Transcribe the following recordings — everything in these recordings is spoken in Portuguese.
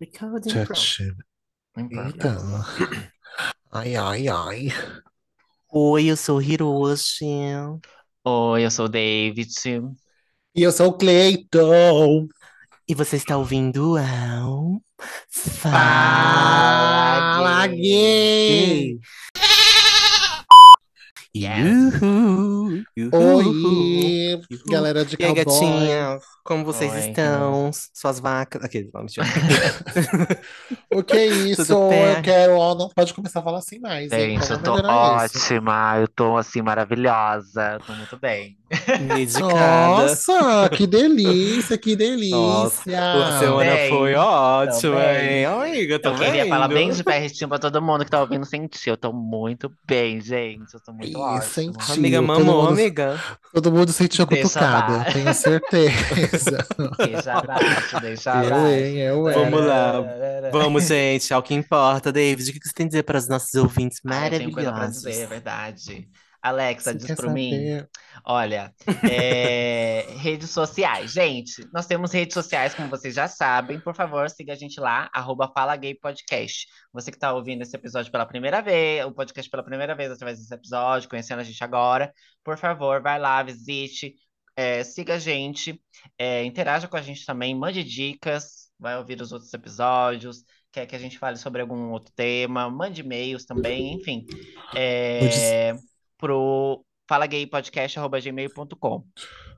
Recording importa. Eita. Ai, ai, ai. Oi, eu sou Hiroshi. Oi, eu sou o David. E eu sou o Cleiton. E você está ouvindo ao Fala gay. Yuhu, yuhu. Oi, galera de E aí, cowboy. gatinhas? Como vocês Oi, estão? Suas vacas. Aquele. O que é isso? Eu quero. ó, Não pode começar a falar assim mais, hein? Gente, eu tô melhorar isso. ótima, eu tô assim maravilhosa, eu tô muito bem. Nossa, que delícia, que Nossa, delícia. a semana bem, foi ótima, hein? Amiga, tô Eu queria falar bem de pertinho pra todo mundo que tá ouvindo sentir. Eu tô muito bem, gente. Eu tô muito Ih, ótima. Amiga, mamou, mundo- amiga. Todo mundo sentiu cutucada, tenho certeza. Deixa abaixo, deixa Eu, abaixo. Vamos lá. Vamos, gente, ao que importa. David, o que você tem a dizer para os nossos ouvintes Ah, eu tenho coisa pra maravilhosos? dizer, é verdade. Alexa, Você diz pra mim. Olha, é, redes sociais. Gente, nós temos redes sociais, como vocês já sabem. Por favor, siga a gente lá, arroba Fala Gay Podcast. Você que está ouvindo esse episódio pela primeira vez, o podcast pela primeira vez através desse episódio, conhecendo a gente agora, por favor, vai lá, visite, é, siga a gente, é, interaja com a gente também, mande dicas, vai ouvir os outros episódios, quer que a gente fale sobre algum outro tema, mande e-mails também, enfim. É, pro falagaypodcast.gmail.com.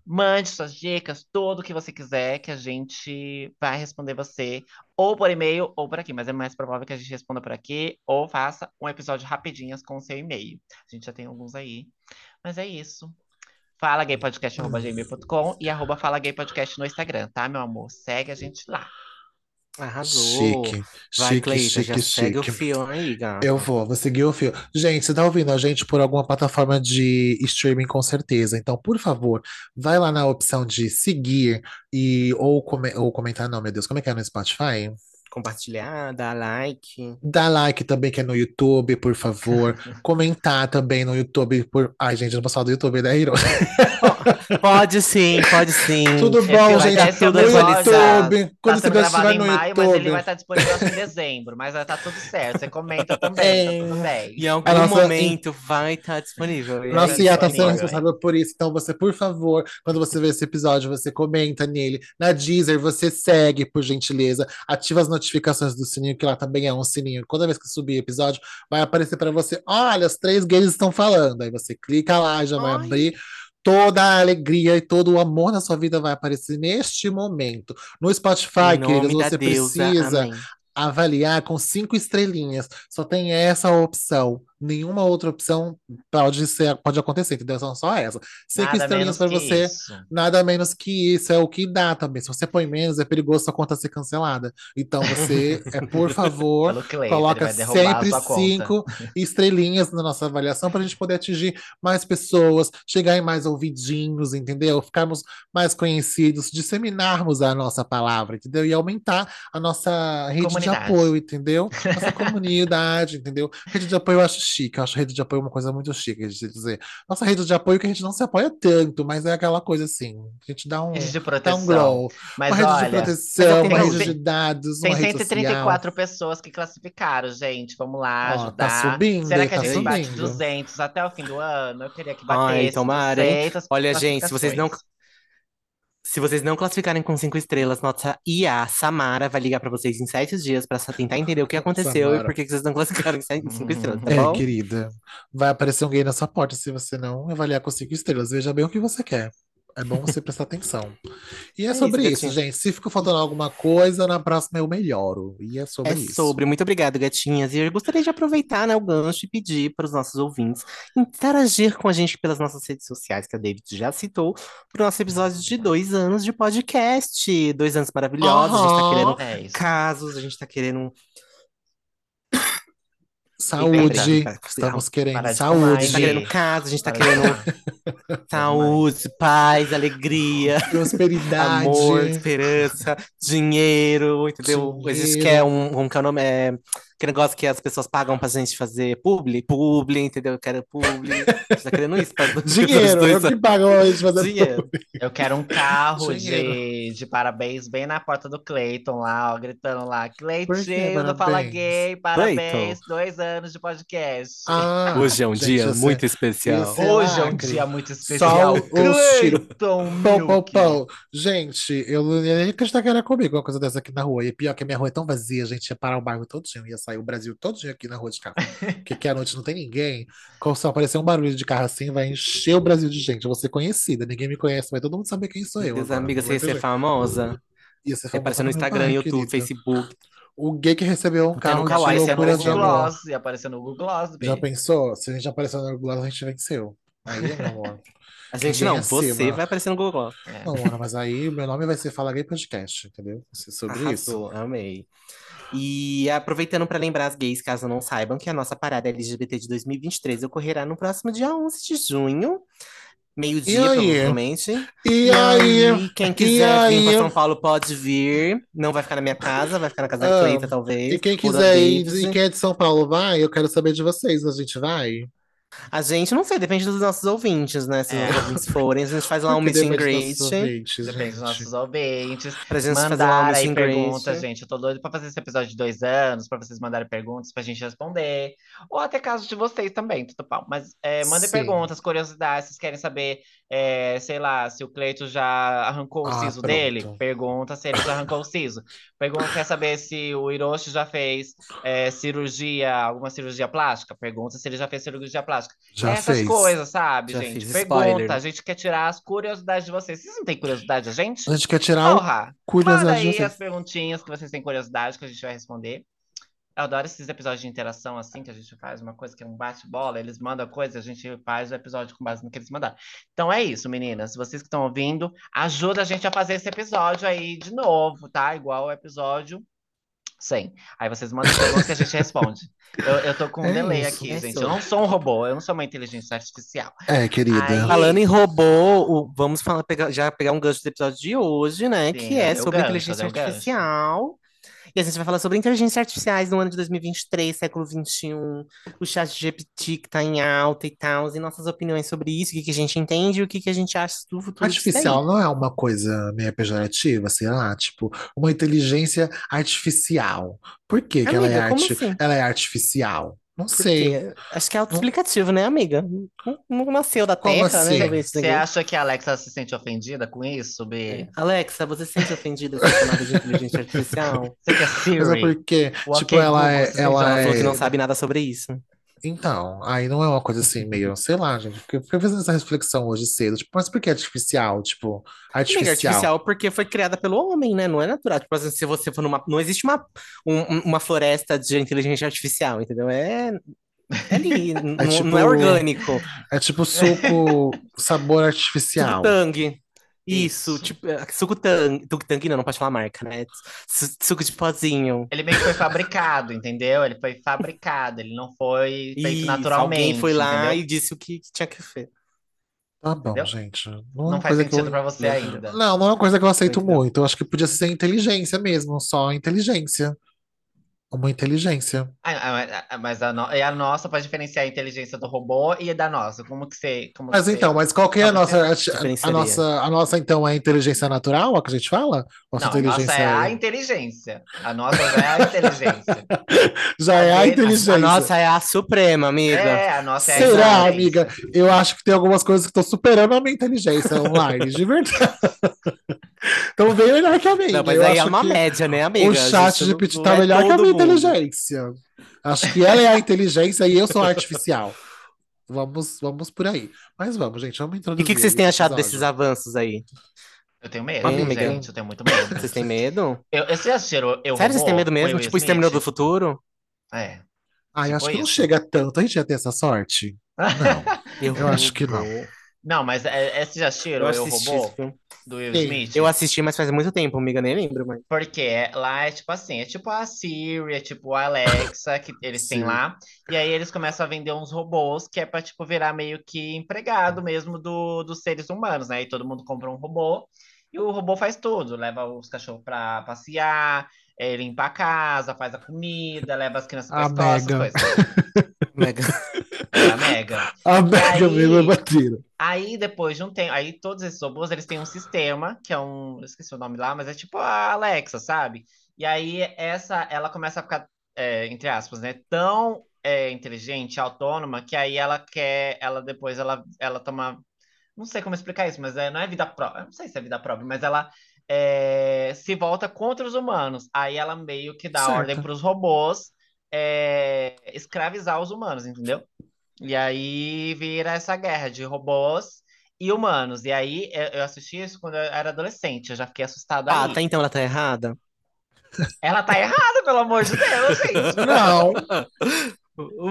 Mande suas dicas, tudo que você quiser, que a gente vai responder você, ou por e-mail, ou por aqui, mas é mais provável que a gente responda por aqui, ou faça um episódio rapidinhas com o seu e-mail. A gente já tem alguns aí. Mas é isso. falagaypodcast.gmail.com e arroba falagaypodcast no Instagram, tá, meu amor? Segue a gente lá. Arrasou. Chique, Vai, chique, Cleita, já chique, segue o chique. fio aí, gata. Eu vou, vou seguir o fio. Gente, você tá ouvindo a gente por alguma plataforma de streaming com certeza. Então, por favor, vai lá na opção de seguir e ou, come- ou comentar, não, meu Deus, como é que é no Spotify? Compartilhar, dar like. Dá like também, que é no YouTube, por favor. Comentar também no YouTube. Por... Ai, gente, não posso falar do YouTube, né, Hiro? Pode sim, pode sim. Tudo bom, vai gente? No tudo atualizado. YouTube. Tá Quando você sendo gravado estiver em no maio, mas ele YouTube. vai estar disponível só em dezembro. Mas vai estar tudo certo. Você comenta também, tá tudo bem. Em algum nossa- momento vai estar disponível. E Nossa aí, IA tá sendo disponível, responsável por isso. Então, você, por favor, quando você vê esse episódio, você comenta nele. Na Deezer, você segue, por gentileza. Ativa as notificações do sininho, que lá também é um sininho. Toda vez que subir episódio, vai aparecer para você: olha, os três gays estão falando. Aí você clica lá, já vai Ai. abrir. Toda a alegria e todo o amor na sua vida vai aparecer neste momento. No Spotify, queridos, você deusa, precisa amém. avaliar com cinco estrelinhas. Só tem essa opção. Nenhuma outra opção pode ser, pode acontecer, entendeu? São só essa. Cinco Nada estrelinhas menos para que você, isso. nada menos que isso. É o que dá também. Se você põe menos, é perigoso sua conta ser cancelada. Então você, é, por favor, ele coloca sempre sua conta. cinco estrelinhas na nossa avaliação para a gente poder atingir mais pessoas, chegar em mais ouvidinhos, entendeu? Ficarmos mais conhecidos, disseminarmos a nossa palavra, entendeu? E aumentar a nossa rede de Comunidade. apoio, entendeu? Nossa comunidade, entendeu? Rede de apoio eu acho chique, eu acho rede de apoio uma coisa muito chique de dizer. Nossa rede de apoio que a gente não se apoia tanto, mas é aquela coisa assim, a gente dá um, Rede de dá um proteção. glow. Mas uma rede de olha, proteção, tem- uma tem- rede de dados, tem uma rede social. 134 pessoas que classificaram, gente. Vamos lá Ó, tá ajudar. subindo, Será que a tá gente bate subindo. 200 até o fim do ano? Eu queria que Ai, batesse tomara, hein? 200 Olha, gente, se vocês não-. Se vocês não classificarem com cinco estrelas, nossa IA, Samara, vai ligar pra vocês em sete dias pra tentar entender o que aconteceu e Samara. por que vocês não classificaram em sete- cinco estrelas, tá É, bom? querida. Vai aparecer gay na sua porta se você não avaliar com cinco estrelas. Veja bem o que você quer. É bom você prestar atenção. E é É sobre isso, isso, gente. Se ficou faltando alguma coisa, na próxima eu melhoro. E é sobre É isso. sobre. Muito obrigado, gatinhas. E eu gostaria de aproveitar, né, o gancho e pedir para os nossos ouvintes interagir com a gente pelas nossas redes sociais, que a David já citou, para o nosso episódio de dois anos de podcast. Dois anos maravilhosos. A gente tá Aham. querendo É casos, a gente tá querendo. Saúde. Pera, pera, Estamos querendo de saúde. A gente tá querendo casos, a gente tá Para- querendo saúde, paz, alegria. Prosperidade. Amor, esperança, dinheiro, entendeu? A gente Dinheiro. quer um, um que é o nome é Que negócio que as pessoas pagam pra gente fazer publi, publi, entendeu? Eu quero publi. Você tá querendo isso? Pra... Dinheiro, eu que pago a gente fazer Dinheiro. Eu quero um carro de, de parabéns bem na porta do Cleiton lá, ó, gritando lá. Cleitinho do Fala? Gay, parabéns, dois anos de podcast. Ah, Hoje é um gente, dia você- muito especial. Esse- Hoje é um dia muito Só especial. tiro- Cleiton Pão, pão, pão. Gente, eu não ia nem acreditar que era comigo uma coisa dessa aqui na rua. E pior que a minha rua é tão vazia, a gente ia parar o bairro todinho, ia sair o Brasil todinho aqui na rua de carro. Porque aqui à noite não tem ninguém. Quando só aparecer um barulho de carro assim, vai encher o Brasil de gente. Eu vou ser conhecida, ninguém me conhece, vai todo mundo saber quem sou eu. Deus, agora, amiga, não você ia ser famosa. Ia ser famosa aparecer no Instagram, YouTube, querida. Facebook. O gay que recebeu um carro de Kawaii, loucura de Google amor. ia aparecer no Google Gloss, Já pensou? Se a gente aparecer no Gloss, a gente venceu. Aí, meu amor. A gente não, você acima. vai aparecer no Google. Não, Ana, mas aí o meu nome vai ser Fala Gay Podcast, entendeu? Sobre isso. Arrasou, amei. E aproveitando para lembrar as gays, caso não saibam, que a nossa parada LGBT de 2023 ocorrerá no próximo dia 11 de junho, E meio-dia, provavelmente. E aí? quem E quiser vir para? São Paulo pode vir. Não vai ficar na minha casa, vai ficar na casa Ah, da Cleita, talvez. E quem quiser ir, e quem é de São Paulo vai, eu quero saber de vocês. A gente vai? A gente, não sei, depende dos nossos ouvintes, né? Se É. os ouvintes forem, a gente faz lá um meet and depende dos greet. nossos ouvintes, Depende dos gente. nossos ouvintes. Pra gente fazer lá um Mandar aí perguntas, gente. Eu tô doido pra fazer esse episódio de dois anos, pra vocês mandarem perguntas pra gente responder. Ou até casos de vocês também, tudo pau. Mas é, mandem Sim. perguntas, curiosidades. Vocês querem saber, é, sei lá, se o Cleito já arrancou o Ah, siso pronto. dele? Pergunta se ele já arrancou o siso. Pergunta, quer saber se o Hiroshi já fez é, cirurgia, alguma cirurgia plástica? Pergunta se ele já fez cirurgia plástica. Já Essas fez. coisas, sabe, Já gente? Pergunta. spoiler. A gente quer tirar as curiosidades de vocês. Vocês não têm curiosidade da gente? A gente quer tirar o Porra! Curiosidade de aí vocês. as perguntinhas que vocês têm curiosidade que a gente vai responder. Eu adoro esses episódios de interação assim, que a gente faz uma coisa que é um bate-bola, eles mandam coisa, a gente faz o episódio com base no que eles mandaram. Então é isso, meninas. Vocês que estão ouvindo, ajuda a gente a fazer esse episódio aí de novo, tá? Igual o episódio 100. Aí vocês mandam perguntas que a gente responde. Eu, eu tô com um É delay isso, aqui, é gente. isso. Eu não sou um robô, eu não sou uma inteligência artificial. É, querida. Aí- Falando em robô, o- vamos falar, pegar- já pegar um gancho do episódio de hoje, né? Sim, que é sobre gancho, inteligência artificial. E a gente vai falar sobre inteligência artificiais no ano de 2023, século 21, o chat GPT que tá em alta e tal, e nossas opiniões sobre isso, o que, que a gente entende e o que, que a gente acha do futuro. Artificial não é uma coisa meio pejorativa, sei lá, tipo, uma inteligência artificial. Por que que ela é, Amiga, arti- assim? ela é artificial? Não sei. Porque acho que é autoexplicativo, né, amiga? Não, não nasceu da Como terra, assim? né? Você acha que a Alexa se sente ofendida com isso, B? Alexa, você se sente ofendida com chamada de inteligência artificial? Você que é Mas é Siri? porque, O tipo, ok ela Google, é, ela já Ela falou que é... não sabe nada sobre isso. Então, aí não é uma coisa assim, meio, sei lá, gente, porque eu fiquei fazendo essa reflexão hoje cedo, tipo, mas por que artificial? Tipo, Amiga, artificial. artificial porque foi criada pelo homem, né? Não é natural. Tipo assim, se você for numa. Não existe uma, um- uma floresta de inteligência artificial, entendeu? É. É ali, n- não, tipo- não é orgânico. É tipo suco, sabor artificial. Suco tangue. Isso, Isso. tipo, é, suco tangue. Suco tangue não, não pode falar marca, né? Su- Suco de pozinho. Ele meio que foi fabricado, entendeu? Ele foi fabricado, ele não foi feito Isso, naturalmente. alguém foi lá entendeu? e disse o que, tinha que fazer. Tá bom, Entendeu? gente. Não, é Não faz sentido eu... pra você ainda. Não, não é uma coisa que eu aceito é. muito. Eu acho que podia ser inteligência mesmo, só inteligência. Uma inteligência. Ah, ah, ah, Mas a, no... é a nossa para diferenciar a inteligência do robô e a da nossa. Como que você. Como Mas que então, você... mas qual que é a nossa, a, a nossa, a nossa então é a inteligência natural, a que a gente fala? Nossa Não, a nossa inteligência é a é- inteligência. A nossa já é a inteligência. já é a a dele- inteligência. A nossa é a suprema, amiga. É, a nossa é a Será, inteligência. amiga? Eu acho que tem algumas coisas que estão superando a minha inteligência online, de verdade. Estão bem melhor que a minha. Não, mas Eu aí é uma que média, né, amiga? O A chat GPT não tá é melhor que a minha. Inteligência. Acho que ela é a inteligência e eu sou artificial. Vamos, vamos por aí. Mas vamos, gente, vamos E introduzir o que, que vocês têm achado desses episódio. avanços aí? Eu tenho medo, Amiga. gente. Eu tenho muito medo. Vocês têm medo? Eu, eu, vocês já assistiram Eu Sério, vocês têm medo mesmo? Tipo, Exterminador do? Futuro? É. Ah, eu acho que não isso. chega tanto. A gente ia ter essa sorte? Não. Eu acho que não. Não, mas é, é, vocês já assistiram Eu Eu assisti Robô do Will Sim. Smith? Eu assisti, mas faz muito tempo, amiga, nem lembro, mas. Porque lá é tipo assim, é tipo a Siri, é tipo a Alexa que eles têm lá. E aí eles começam a vender uns robôs que é pra, tipo, virar meio que empregado mesmo do, dos seres humanos, né? E todo mundo compra um robô. E o robô faz tudo, leva os cachorros pra passear, é, limpa a casa, faz a comida, leva as crianças pra A escola, essas coisas. Mega. A Mega. A Mega aí- mesmo é batida. Aí, depois de um tempo, aí todos esses robôs, eles têm um sistema, que é um, eu esqueci o nome lá, mas é tipo a Alexa, sabe? E aí, essa, ela começa a ficar, é, entre aspas, né, tão é, inteligente, autônoma, que aí ela quer, ela depois, ela, ela toma, não sei como explicar isso, mas é, não é vida própria, não sei se é vida própria, mas ela é, se volta contra os humanos. Aí ela meio que dá Certo. ordem para os robôs é, escravizar os humanos, entendeu? E aí vira essa guerra de robôs e humanos. E aí eu assisti isso quando eu era adolescente, eu já fiquei assustado Ah, aí. tá, então ela tá errada? Ela tá errada, pelo amor de Deus, gente. Não,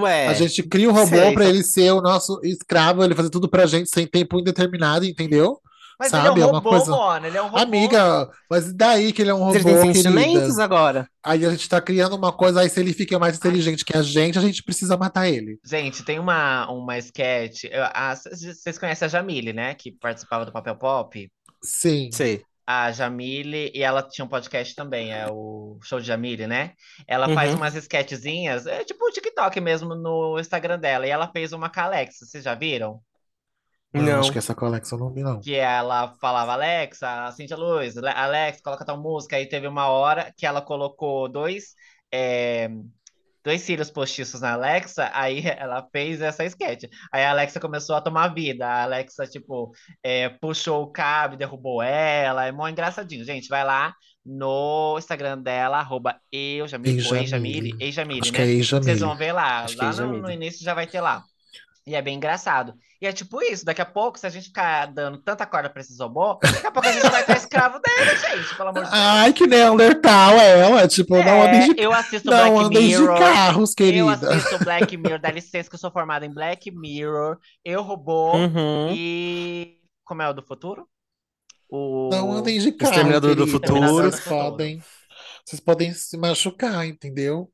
Ué. a gente cria um robô só- ele ser o nosso escravo, ele fazer tudo pra gente sem tempo indeterminado, entendeu? Mas Sabe, ele é é um uma robô, coisa- mano. Ele é um robô. Amiga, mas e daí que ele é um robô, ele tem sentimentos agora. Aí a gente tá criando uma coisa, aí se ele fica mais inteligente que a gente, a gente precisa matar ele. Gente, tem uma, uma sketch. Vocês conhecem a Jamile, né? Que participava do Papel Pop. Sim. Sei. A Jamile, e ela tinha um podcast também, é o Show de Jamile, né? Ela faz Uhum. umas sketchzinhas, é tipo o TikTok mesmo no Instagram dela. E ela fez uma com a Alexa, vocês já viram? Não, Não. acho que essa coleção eu não vi, não. que ela falava, Alexa, acende a luz, Ale- Alexa, coloca tal música. Aí teve uma hora que ela colocou dois, é, dois cílios postiços na Alexa, aí ela fez essa sketch. Aí a Alexa começou a tomar vida. A Alexa, tipo, é, puxou o cabo, derrubou ela. É mó engraçadinho. Gente, vai lá no Instagram dela, arroba eu, Jamile, ou Ei, Ei, Jamile, Jamile. Ei, Jamile, Acho né? que é Vocês vão ver lá. Acho que é Lá no, no início já vai ter lá. E é bem engraçado. E é tipo isso, daqui a pouco, se a gente ficar dando tanta corda pra esses robôs, daqui a pouco a gente vai estar escravo deles, gente, pelo amor de Deus. Ai, que Neandertal ela, tipo, não É, andem de, eu assisto não Black andem de Mirror. carros, Eu querida. assisto Black Mirror, dá licença que eu sou formada em Black Mirror, Eu Robô Uhum. e. Como é o do futuro? O. Não andem de carro, Exterminador do. Futuro. Vocês podem, vocês podem se machucar, entendeu?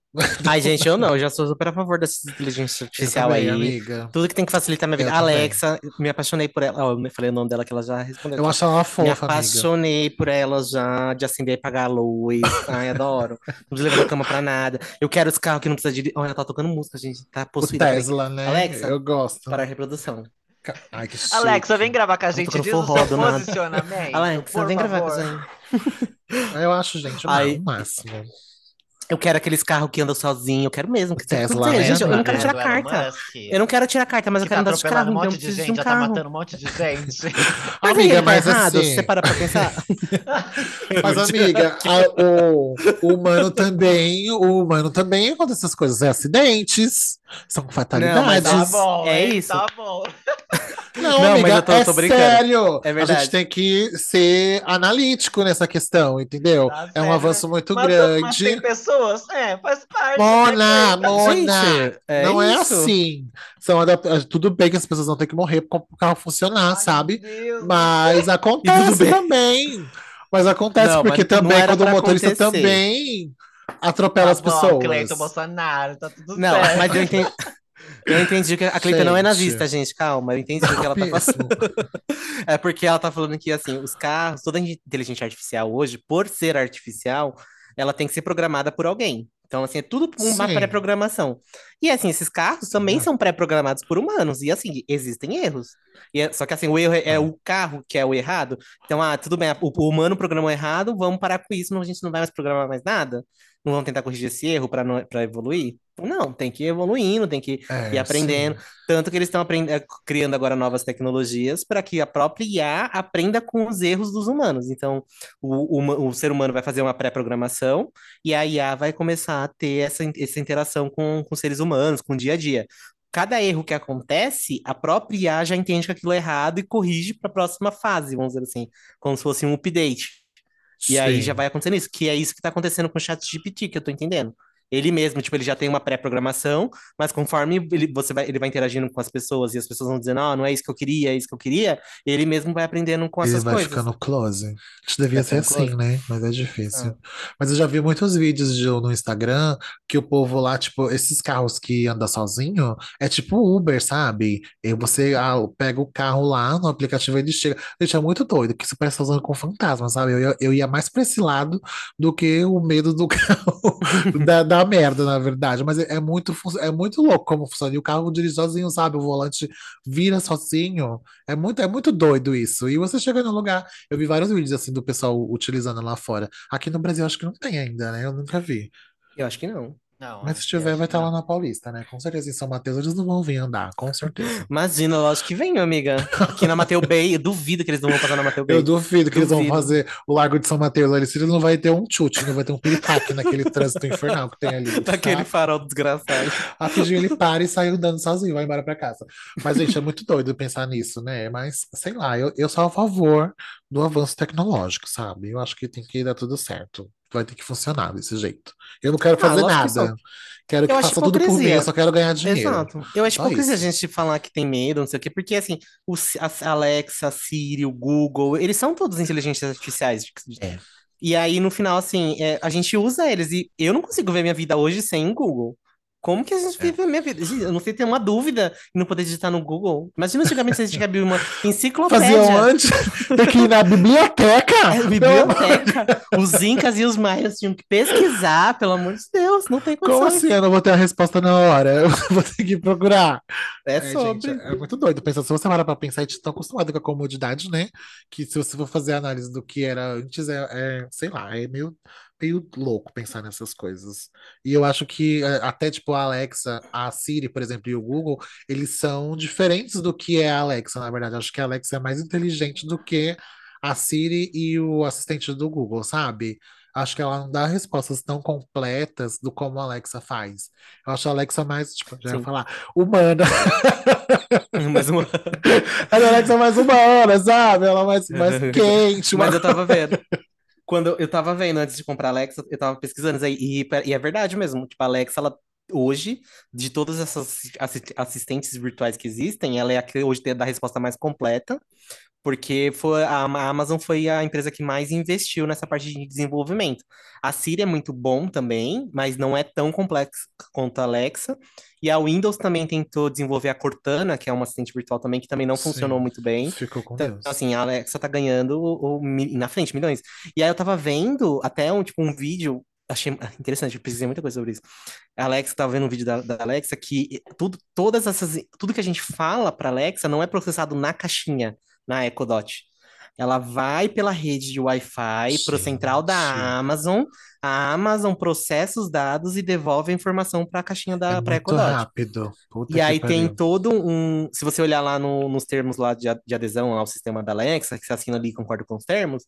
Ai, gente, eu não. Eu já sou super a favor dessa inteligência artificial também, aí. amiga. Tudo que tem que facilitar minha vida. Eu também. Alexa, me apaixonei por ela. Ó, eu falei o nome dela que ela já respondeu. Eu acho ela Me fofa, amiga. apaixonei por ela já, de acender e apagar a luz. Ai, adoro. Não desliga da cama pra nada. Eu quero esse carro que não precisa de. Olha, ela tá tocando música, gente. Tá O possuída. Peraí. Tesla, né? Alexa, Eu gosto. Para a reprodução. Ai, que chique. Alexa, vem gravar com a gente, diz o forró seu do nada. posicionamento. Alexa, por vem gravar com favor. a gente. Eu acho, gente, o Aí- máximo. Eu quero aqueles carros que andam sozinho. Eu quero mesmo. Que Tesla, Não sei, né? gente, eu não quero É, tirar carta. Eu não quero tirar carta, mas eu que quero tá andar de carro. um Então eu monte de preciso de gente, um já tá carro. matando um monte de gente. Mas Amiga, aí, tá mas errado? assim- Você para pra pensar? Mas, amiga, a- o, o humano também, o humano também acontece essas coisas, é acidentes, são fatalidades. Tá bom, É isso. Tá bom. Não, Não, amiga, mas eu tô- é tô brincando. sério. É A verdade. gente tem que ser analítico nessa questão, entendeu? Tá é um avanço muito Mas, grande. mas tem pessoas, é, faz parte. Mona, né, Mona, Gente, é não é isso. assim. São adap- Tudo bem que as pessoas vão ter que morrer para o carro funcionar, Ai, sabe? Deus. Mas acontece também. Mas acontece Não, porque mas não também quando o motorista acontecer. também atropela as Tá bom, pessoas. Cleiton Bolsonaro, tá tudo Não, certo. mas eu entendi. Eu entendi que a Cleita não é nazista, gente. Calma, eu entendi o que ela tá falando. É porque ela tá falando que, assim, os carros, toda a inteligência artificial hoje, por ser artificial, ela tem que ser programada por alguém. Então, assim, é tudo uma pré-programação. E, assim, esses carros também são pré-programados por humanos. E, assim, existem erros. E é- só que, assim, o erro é, é o carro que é o errado. Então, ah, tudo bem, o, o humano programou errado, vamos parar com isso, não, a gente não vai mais programar mais nada? Não vamos tentar corrigir esse erro para para evoluir? Não, tem que ir evoluindo, tem que É, e aprendendo. sim. Tanto que eles estão eh, criando agora novas tecnologias para que a própria IA aprenda com os erros dos humanos. Então, o, o, o ser humano vai fazer uma pré-programação e a IA vai começar a ter essa, essa interação com, com seres humanos, com o dia a dia. Cada erro que acontece, a própria IA já entende que aquilo é errado e corrige para a próxima fase, vamos dizer assim, como se fosse um update. E aí Sim. já vai acontecendo isso, que é isso que está acontecendo com o chat GPT, que eu tô entendendo. Ele mesmo, tipo, ele já tem uma pré-programação, mas conforme ele, você vai, ele vai interagindo com as pessoas e as pessoas vão dizendo, ah, não é isso que eu queria, é isso que eu queria, ele mesmo vai aprendendo com Ele essas vai coisas. ficando close. Acho que devia Vai ser assim, close. né? Mas é difícil. Ah. Mas eu já vi muitos vídeos de- no Instagram que o povo lá, tipo, esses carros que andam sozinho, é tipo Uber, sabe? E você ah, pega o carro lá no aplicativo e ele chega. Gente, é muito doido, que isso parece estar usando com fantasma, sabe? Eu, ia- eu ia mais pra esse lado do que o medo do carro da, da merda, na verdade. Mas é, é muito, é muito louco como funciona. E o carro dirige sozinho, sabe? O volante vira sozinho. É muito, é muito doido isso. E você chega no lugar. Eu vi vários vídeos assim do pessoal utilizando lá fora. Aqui no Brasil acho que não tem ainda, né? Eu nunca vi. Eu acho que não. Não, Mas se tiver, vai estar lá não. na Paulista, né? Com certeza em São Mateus eles não vão vir andar, com certeza. Imagina, lógico que vem, amiga. Aqui na Mateu Bay, eu duvido que eles não vão passar na Mateu Bay. Eu duvido que eles vão fazer o Largo de São Mateus ali. Se eles não vai ter um chute, não vai ter um piripaque naquele trânsito infernal que tem ali. Daquele tá? farol desgraçado. Rapidinho ele para e sai andando sozinho, vai embora pra casa. Mas, gente, é muito doido pensar nisso, né? Mas, sei lá, eu, eu sou a favor do avanço tecnológico, sabe? Eu acho que tem que dar tudo certo. Vai ter que funcionar desse jeito. Eu não quero Ah, fazer que nada. Quero que Eu faça tudo por mim, eu só quero ganhar dinheiro. Exato. Eu acho Só hipocrisia a isso. gente falar que tem medo, não sei o quê, porque assim, o, a Alexa, a Siri, o Google, eles são todos inteligências artificiais. É. E aí, no final, assim, é, a gente usa eles e eu não consigo ver minha vida hoje sem o Google. Como que a gente É. vive a minha vida? Eu não sei ter uma dúvida e não poder digitar no Google. Imagina antigamente se a gente abrir uma enciclopédia. Faziam antes, tem que ir na biblioteca. É, biblioteca. Os incas e os maias tinham que pesquisar, pelo amor de Deus, não tem Como condições. assim? Eu não vou ter a resposta na hora. Eu vou ter que procurar. É É, sobre. gente, é muito doido pensar. Se você parar pra pensar, a gente tá acostumado com a comodidade, né? Que se você for fazer a análise do que era antes, é, é, sei lá, é meio, meio louco pensar nessas coisas. E eu acho que é, até tipo a Alexa, a Siri, por exemplo, e o Google, eles são diferentes do que é a Alexa, na verdade. Eu acho que a Alexa é mais inteligente do que a Siri e o assistente do Google, sabe? Acho que ela não dá respostas tão completas do como a Alexa faz. Eu acho a Alexa mais, tipo, já ia falar, humana. Mas, uma- A Alexa é mais humana, sabe? Ela é mais, mais quente. mas mais- eu tava vendo. Quando eu tava vendo antes de comprar a Alexa, eu tava pesquisando aí, e, e é verdade mesmo. Tipo, a Alexa, ela hoje, de todas essas assi- assistentes virtuais que existem, ela é a que hoje tem a resposta mais completa, porque foi, a Amazon foi a empresa que mais investiu nessa parte de desenvolvimento. A Siri é muito bom também, mas não é tão complexa quanto a Alexa. E a Windows também tentou desenvolver a Cortana, que é uma assistente virtual também, que também não Sim. funcionou muito bem. Ficou com Então, Deus. assim, a Alexa tá ganhando o, o na frente, milhões. E aí eu tava vendo até um, tipo, um vídeo, achei interessante, eu pesquisei muita coisa sobre isso. A Alexa tava vendo um vídeo da, da Alexa que tudo, todas essas, tudo que a gente fala pra Alexa não é processado na caixinha, na Echo Dot. Ela vai pela rede de Wi-Fi pro central da Gente. Amazon, a Amazon processa os dados e devolve a informação para a caixinha da É pra muito Echo Dot. rápido. Puta E aí tem pariu. todo um. Se você olhar lá no- nos termos lá de, de adesão ao sistema da Alexa, que você assina ali e concorda com os termos,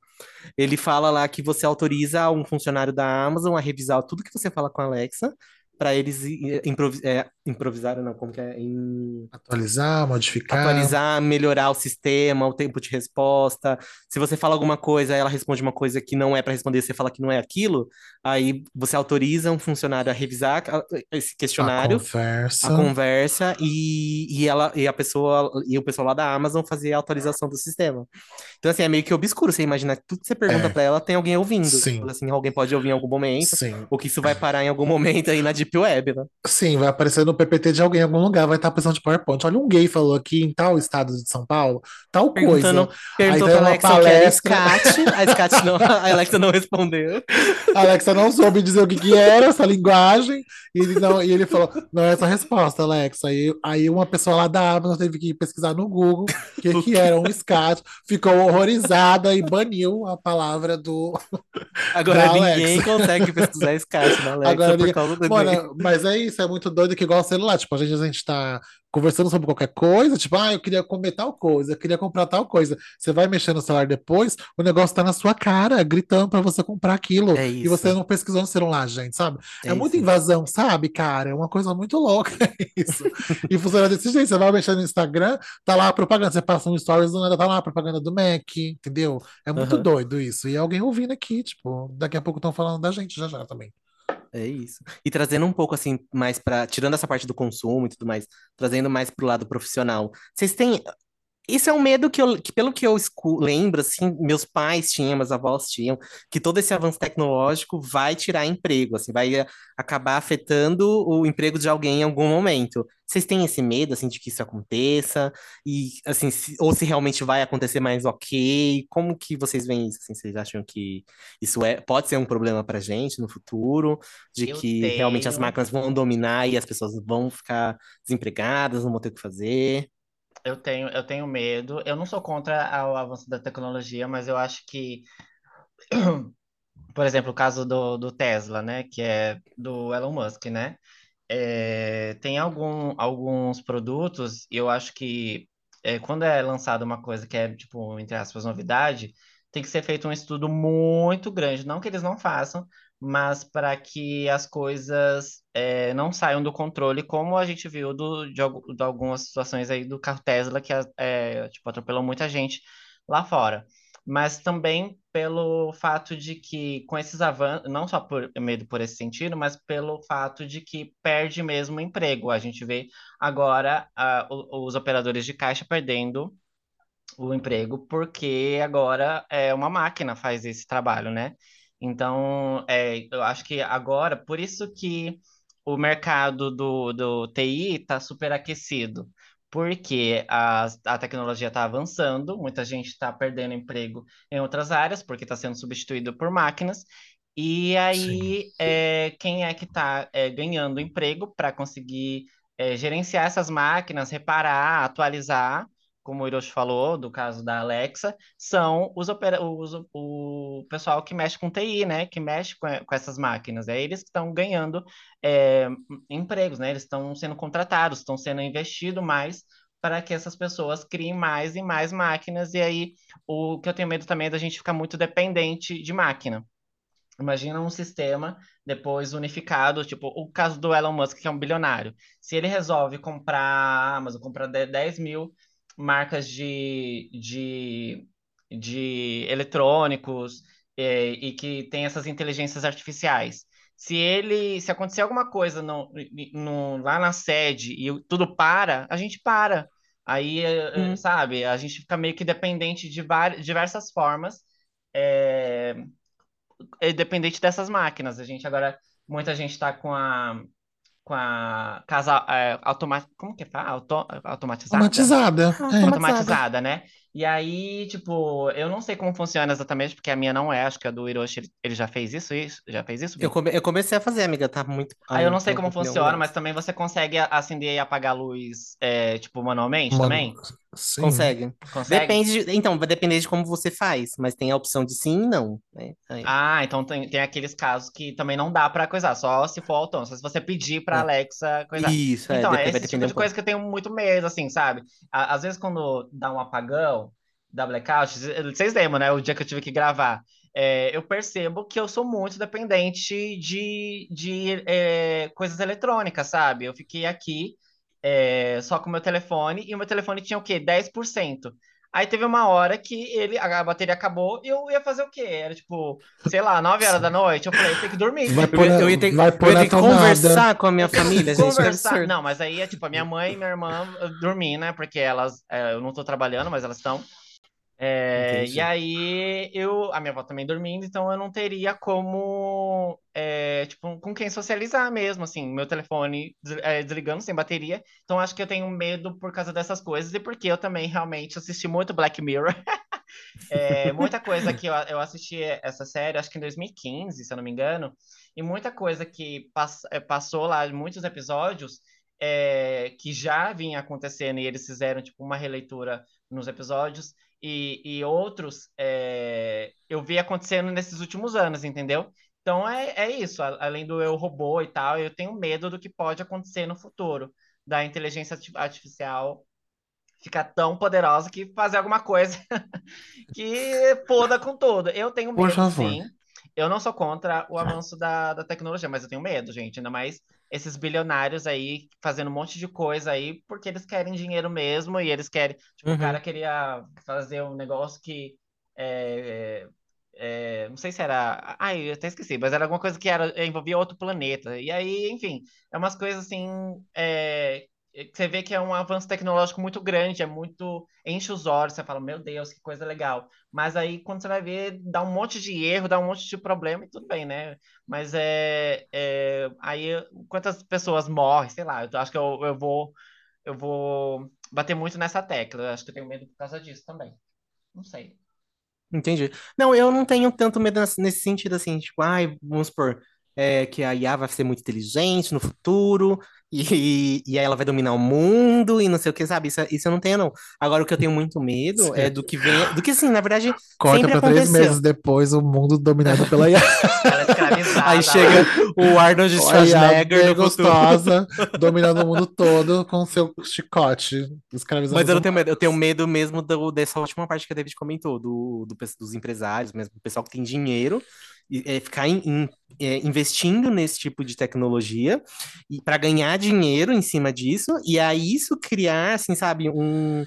ele fala lá que você autoriza um funcionário da Amazon a revisar tudo que você fala com a Alexa, para eles é, improvisar, não, como que é? Em- Atualizar, modificar. atualizar, melhorar o sistema, o tempo de resposta. Se você fala alguma coisa, ela responde uma coisa que não é para responder, você fala que não é aquilo, aí você autoriza um funcionário a revisar a- esse A questionário conversa. a conversa e, e ela e a pessoa e o pessoal lá da Amazon fazer a atualização do sistema. Então assim, é meio que obscuro você imaginar que tudo que você pergunta É. pra ela tem alguém ouvindo. Sim. Assim, alguém pode ouvir em algum momento, Sim. ou que isso vai parar em algum momento aí na Deep Web, né? Sim, vai aparecer no PPT de alguém em algum lugar, vai estar precisando de PowerPoint. Olha, um gay falou aqui em tal estado de São Paulo, tal coisa. perguntou pra Alexa o que era palestra. SCAT, a SCAT não, a Alexa não respondeu. A Alexa não soube dizer o que, que era essa linguagem, e ele, não, e ele falou: não é essa a resposta, Alexa. Aí, aí uma pessoa lá da Amazon teve que pesquisar no Google o que, que era um SCAT, ficou horrorizada e baniu a palavra do. Agora ninguém Alexa. consegue pesquisar SCAT na Alexa Agora por ninguém- causa do Mano, mas é isso, é muito doido que igual celular. Tipo, a gente, a gente tá conversando sobre qualquer coisa, tipo, ah, eu queria comer tal coisa, eu queria comprar tal coisa. Você vai mexer no celular depois, o negócio tá na sua cara, gritando pra você comprar aquilo. É E você não pesquisou no celular, gente, sabe? É, É muita invasão, sabe, cara? É uma coisa muito louca isso. E funciona desse jeito. Você vai mexer no Instagram, tá lá a propaganda. Você passa um stories do nada, tá lá a propaganda do Mac, entendeu? É muito Aham. doido isso. E alguém ouvindo aqui, tipo, daqui a pouco estão falando da gente já já também. É isso. E trazendo um pouco assim, mais para tirando essa parte do consumo e tudo mais, trazendo mais pro lado profissional. Vocês têm isso é um medo que, eu, que pelo que eu lembro, assim, meus pais tinham, meus avós tinham, que todo esse avanço tecnológico vai tirar emprego, assim, vai acabar afetando o emprego de alguém em algum momento. Vocês têm esse medo, assim, de que isso aconteça? E, assim, se, ou se realmente vai acontecer mais ok? Como que vocês veem isso? Assim, vocês acham que isso é, pode ser um problema pra gente no futuro? De Eu que realmente as tenho. máquinas vão dominar e as pessoas vão ficar desempregadas, não vão ter o que fazer? Eu tenho, eu tenho medo. Eu não sou contra o avanço da tecnologia, mas eu acho que, por exemplo, o caso do, do Tesla, né, que é do Elon Musk, né? É, tem algum, alguns produtos, eu acho que é, quando é lançada uma coisa que é, tipo, entre aspas, novidade, tem que ser feito um estudo muito grande. Não que eles não façam, mas para que as coisas é, não saiam do controle, como a gente viu do, de, de algumas situações aí do carro Tesla, que tipo, atropelou muita gente lá fora. Mas também pelo fato de que, com esses avanços, não só por medo por esse sentido, mas pelo fato de que perde mesmo o emprego. A gente vê agora o- os operadores de caixa perdendo o emprego porque agora é uma máquina faz esse trabalho, né? Então, é, eu acho que agora, por isso que o mercado do, do TI está superaquecido, porque a, a tecnologia está avançando, muita gente está perdendo emprego em outras áreas, porque está sendo substituído por máquinas, e aí é, quem é que está ganhando emprego para conseguir é, gerenciar essas máquinas, reparar, atualizar? Como o Hiroshi falou, do caso da Alexa, são os, opera os o pessoal que mexe com TI, né? Que mexe com, com essas máquinas. É eles que estão ganhando é, empregos, né? Eles estão sendo contratados, estão sendo investido mais para que essas pessoas criem mais e mais máquinas. E aí, o que eu tenho medo também é da gente ficar muito dependente de máquina. Imagina um sistema depois unificado, tipo o caso do Elon Musk, que é um bilionário. Se ele resolve comprar a Amazon, comprar 10 mil marcas de, de, de eletrônicos eh, e que tem essas inteligências artificiais. Se ele, se acontecer alguma coisa no, no, lá na sede e tudo para, a gente para. Aí, Hum. sabe, a gente fica meio que dependente de várias, diversas formas. É, é dependente dessas máquinas. A gente agora, muita gente está com a com a casa é, automática, como que fala? Auto, automatizada? Automatizada. Ah, É. automatizada. Né? E aí, tipo, eu não sei como funciona exatamente, porque a minha não é, acho que a do Hiroshi, ele, ele já fez isso, isso? Já fez isso, Eu, come- eu comecei a fazer, amiga, tá muito. Aí eu Ai, não sei como funciona, mas também você consegue acender e apagar a luz, é, tipo, manualmente Mano, também? Sim. Consegue. Consegue? Depende de- então, vai depender de como você faz, mas tem a opção de sim e não, né? Aí, Ah, então tem, tem aqueles casos que também não dá pra coisar, só se for autônomo, só se você pedir pra é. Alexa coisar. Isso, é, Então, é vai esse tipo de coisa que eu tenho muito medo, assim, sabe? Às vezes quando dá um apagão, dá blackout, vocês lembram, né? O dia que eu tive que gravar. É, eu percebo que eu sou muito dependente de, de é, coisas eletrônicas, sabe? Eu fiquei aqui é, só com o meu telefone e o meu telefone tinha o quê? 10%. Aí teve uma hora que ele, a bateria acabou e eu ia fazer o quê? Era tipo, sei lá, 9 horas da noite. Eu falei, eu tenho que dormir. Vai Eu pôr ia, na, eu ia ter, vai eu ia ter que conversar com a minha família, gente, conversar. Não, mas aí é tipo a minha mãe e minha irmã eh, dormir, né? Porque elas, eh, eu não tô trabalhando, mas elas estão. É, e aí eu, a minha avó também dormindo, então eu não teria como, é, tipo, com quem socializar mesmo, assim, meu telefone é, desligando sem bateria. Então acho que eu tenho medo por causa dessas coisas e porque eu também realmente assisti muito Black Mirror. É, muita coisa que eu, eu assisti essa série, acho que em 2015, se eu não me engano, e muita coisa que pass, é, passou lá, muitos episódios é, que já vinha acontecendo e eles fizeram tipo uma releitura nos episódios e, e outros é, eu vi acontecendo nesses últimos anos, entendeu? Então é, é isso, além do eu robô e tal, eu tenho medo do que pode acontecer no futuro, da inteligência arti- artificial ficar tão poderosa que fazer alguma coisa que foda com tudo. Eu tenho medo, sim. Eu não sou contra o avanço da, da tecnologia, mas eu tenho medo, gente. Ainda mais esses bilionários aí fazendo um monte de coisa aí porque eles querem dinheiro mesmo e eles querem. Tipo, o cara Uhum. queria fazer um negócio que é, é, não sei se era. Ai, eu até esqueci, mas era alguma coisa que era, envolvia outro planeta. E aí, enfim, é umas coisas assim. É, você vê que é um avanço tecnológico muito grande, é muito. enche os olhos, você fala, meu Deus, que coisa legal. Mas aí, quando você vai ver, dá um monte de erro, dá um monte de problema e tudo bem, né? Mas é. é aí, quantas pessoas morrem, sei lá, eu acho que eu, eu vou. Eu vou bater muito nessa tecla. Eu acho que eu tenho medo por causa disso também. Não sei. Entendi. Não, eu não tenho tanto medo nesse sentido assim, tipo, ai, vamos supor, é, que a IA vai ser muito inteligente no futuro, e, e aí ela vai dominar o mundo e não sei o que, sabe? Isso, isso eu não tenho, não. Agora, o que eu tenho muito medo é do que vem, do que assim, na verdade, Corta sempre pra três aconteceu. meses depois, o mundo dominado pela IA. É. Aí chega o Arnold Schwarzenegger gostosa, dominando o mundo todo com seu chicote, escravizando Mas eu não os tenho medo, eu tenho medo mesmo do- dessa última parte que a David comentou, do, do dos empresários, mesmo, do pessoal que tem dinheiro, é, ficar é, investindo nesse tipo de tecnologia e para ganhar dinheiro em cima disso, e aí isso criar, assim, sabe, um,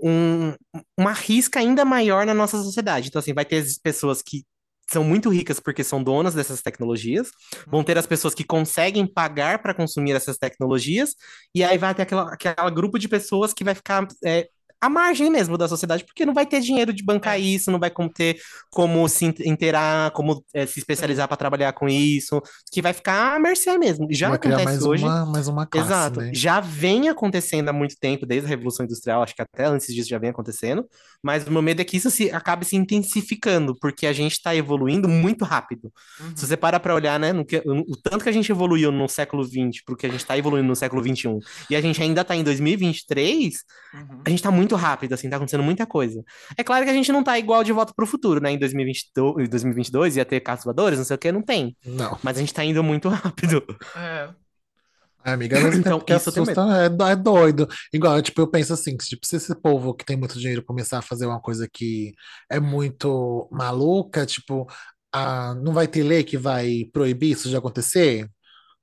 um- uma risca ainda maior na nossa sociedade. Então, assim, vai ter as pessoas que são muito ricas porque são donas dessas tecnologias, vão ter as pessoas que conseguem pagar para consumir essas tecnologias, e aí vai ter aquela, aquela grupo de pessoas que vai ficar é, à margem mesmo da sociedade, porque não vai ter dinheiro de bancar É. isso, não vai como ter como se inteirar, como é, se especializar para trabalhar com isso, que vai ficar à mercê mesmo. Já Vai criar acontece mais hoje. uma, mais uma classe, Exato. né? Já vem acontecendo há muito tempo, desde a Revolução Industrial, acho que até antes disso já vem acontecendo, mas o meu medo é que isso se, acabe se intensificando, porque a gente está evoluindo muito rápido. Uhum. Se você para para olhar, né, no que, o tanto que a gente evoluiu no século XX para o que a gente está evoluindo no século XXI, e a gente ainda está em 2023, Uhum. a gente tá muito rápido, assim, tá acontecendo muita coisa. É claro que a gente não tá igual de volta pro futuro, né? Em 2022, em 2022 ia ter carros voadores, não sei o que, não tem. Não. Mas a gente tá indo muito rápido. É. Ai, Amiga, mesmo Então, que isso assusta, é, é doido. Igual, tipo, eu penso assim, que tipo, se esse povo que tem muito dinheiro começar a fazer uma coisa que é muito maluca, tipo, ah, não vai ter lei que vai proibir isso de acontecer?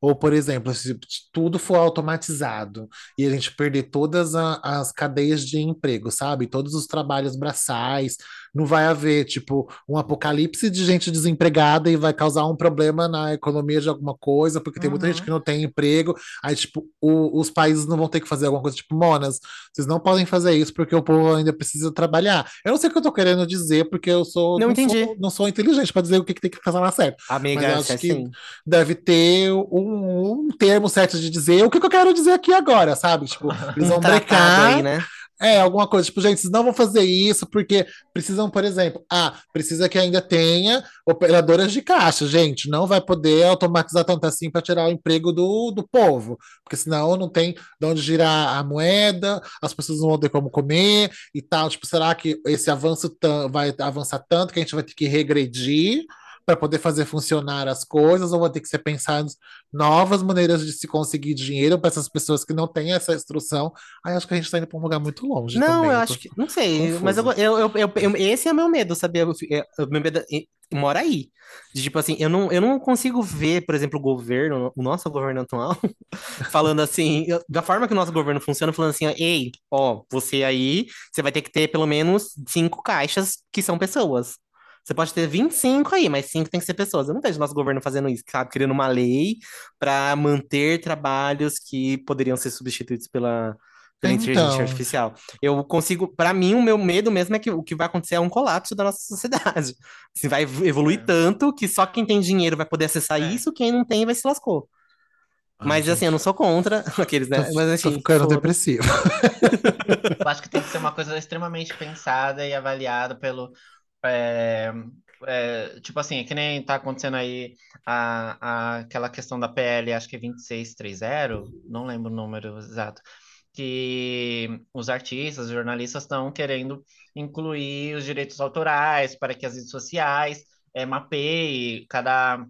Ou, por exemplo, se tudo for automatizado e a gente perder todas a- as cadeias de emprego, sabe? Todos os trabalhos braçais, não vai haver, tipo, um apocalipse de gente desempregada e vai causar um problema na economia de alguma coisa, porque tem muita gente Uhum. que não tem emprego. Aí, tipo, o- os países não vão ter que fazer alguma coisa, tipo, Monas, vocês não podem fazer isso porque o povo ainda precisa trabalhar. Eu não sei o que eu tô querendo dizer, porque eu sou, Não sou, entendi. não sou inteligente para dizer o que, que tem que fazer lá certo Amiga, Mas eu acho acho que- assim. deve ter um, um termo certo de dizer o que, que eu quero dizer aqui agora, sabe? Tipo, eles Um vão tratado brecar, aí, né? É, alguma coisa, tipo, gente, vocês não vão fazer isso porque precisam, por exemplo, ah, precisa que ainda tenha operadoras de caixa, gente, não vai poder automatizar tanto assim para tirar o emprego do, do povo, porque senão não tem de onde girar a moeda, as pessoas não vão ter como comer e tal, tipo, será que esse avanço vai avançar tanto que a gente vai ter que regredir para poder fazer funcionar as coisas, ou vai ter que ser pensadas novas maneiras de se conseguir dinheiro para essas pessoas que não têm essa instrução. Aí acho que a gente está indo para um lugar muito longe Não, também. eu acho que. Não sei, confusa. mas eu, eu, eu, eu- esse é meu medo, sabia? O meu medo é- mora aí. De, tipo assim, eu não, eu não consigo ver, por exemplo, o governo, o nosso governo atual, falando assim, da forma que o nosso governo funciona, falando assim, ó, ei, ó, você aí, você vai ter que ter pelo menos cinco caixas que são pessoas. Você pode ter 25 aí, mas cinco tem que ser pessoas. Eu não vejo o nosso governo fazendo isso, sabe? Criando uma lei para manter trabalhos que poderiam ser substituídos pela, pela inteligência Então. artificial. Eu consigo, para mim, o meu medo mesmo é que o que vai acontecer é um colapso da nossa sociedade. Assim, vai evoluir É. tanto que só quem tem dinheiro vai poder acessar É. isso, quem não tem vai se lascou. Mas assim, eu não sou contra aqueles, né? Tô, Mas tô assim, ficando foda. depressivo. Eu acho que tem que ser uma coisa extremamente pensada e avaliada pelo. É, é, tipo assim, é que nem tá acontecendo aí a, a- aquela questão da PL, acho que é 2630, não lembro o número exato, que os artistas, os jornalistas estão querendo incluir os direitos autorais para que as redes sociais é, mapeiem cada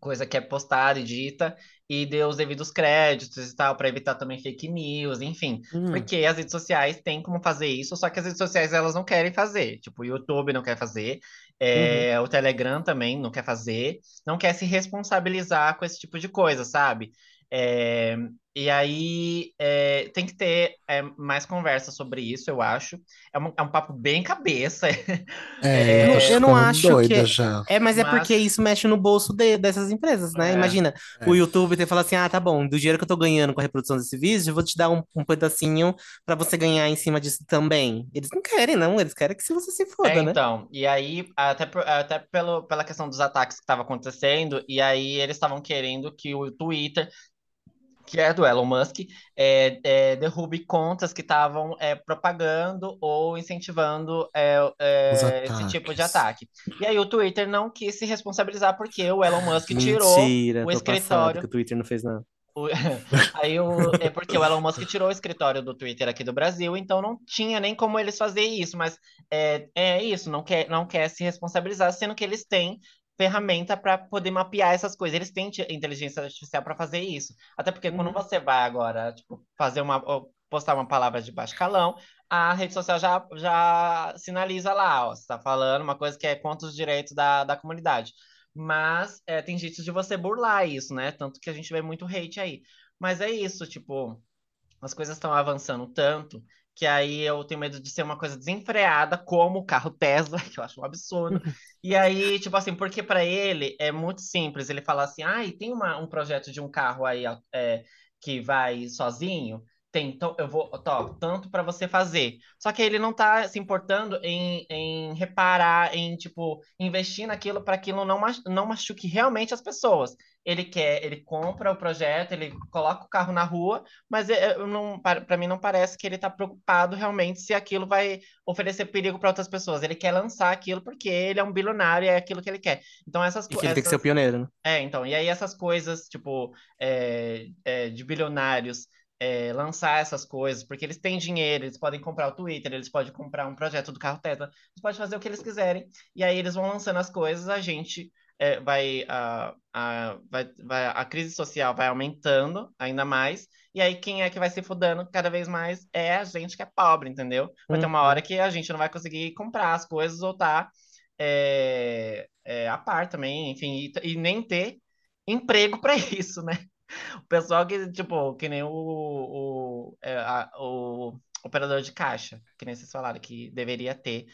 coisa que é postada e dita e dê os devidos créditos e tal, para evitar também fake news, enfim. Hum. Porque as redes sociais têm como fazer isso, só que as redes sociais elas não querem fazer. Tipo, o YouTube não quer fazer, é, o Telegram também não quer fazer, não quer se responsabilizar com esse tipo de coisa, sabe? É, e aí é, tem que ter é, mais conversa sobre isso, eu acho. É um, é um papo bem cabeça. É, eu, Eu não acho doida que- já. É, mas é Mas- porque isso mexe no bolso de- dessas empresas, né? É, Imagina, é. o YouTube ter falado assim: ah, tá bom, do dinheiro que eu tô ganhando com a reprodução desse vídeo, eu vou te dar um, um pedacinho pra você ganhar em cima disso também. Eles não querem, não, eles querem que se você se foda, É, né? então, e aí, até, por- até pelo, pela questão dos ataques que estavam acontecendo, e aí eles estavam querendo que o Twitter, que é do Elon Musk, é, é, derrube contas que estavam é, propagando ou incentivando é, é, esse tipo de ataque. E aí o Twitter não quis se responsabilizar porque o Elon Musk tirou Mentira, o escritório que o Twitter não fez nada. o- Aí o, é porque o Elon Musk tirou o escritório do Twitter aqui do Brasil, então não tinha nem como eles fazer isso, mas é, é isso, não quer, não quer se responsabilizar, sendo que eles têm ferramenta para poder mapear essas coisas. Eles têm te- inteligência artificial para fazer isso. Até porque quando Uhum. você vai agora, tipo, fazer uma postar uma palavra de baixo calão, a rede social já, já sinaliza lá, ó, você está falando uma coisa que é contra os direitos da, da comunidade. Mas é, tem jeitos de você burlar isso, né? Tanto que a gente vê muito hate aí. Mas é isso, tipo, as coisas estão avançando tanto que aí eu tenho medo de ser uma coisa desenfreada, como o carro Tesla, que eu acho um absurdo. E aí, tipo assim, porque para ele é muito simples, ele fala assim, ai, tem uma, um projeto de um carro aí é, que vai sozinho, tem, então eu vou, tó, tanto para você fazer. Só que ele não tá se importando em, em reparar, em, tipo, investir naquilo para aquilo não, não machuque realmente as pessoas. Ele quer, ele compra o projeto, ele coloca o carro na rua, mas é- eu não, para mim não parece que ele está preocupado realmente se aquilo vai oferecer perigo para outras pessoas. Ele quer lançar aquilo porque ele é um bilionário e é aquilo que ele quer. Então essas co- que ele tem que ser o essas- pioneiro, né? é, então, e aí essas coisas, tipo, é, é, de bilionários é, lançar essas coisas, porque eles têm dinheiro, eles podem comprar o Twitter, eles podem comprar um projeto do carro Tesla, eles podem fazer o que eles quiserem, e aí eles vão lançando as coisas, a gente é, vai, a, a, vai, vai, a crise social vai aumentando ainda mais, e aí quem é que vai se fudando cada vez mais é a gente que é pobre, entendeu? Vai ter uma Uhum. hora que a gente não vai conseguir comprar as coisas ou tá é, é, a par também, enfim, e, e nem ter emprego para isso, né? O pessoal que, tipo, que nem o, o, é, a- o operador de caixa, que nem vocês falaram, que deveria ter,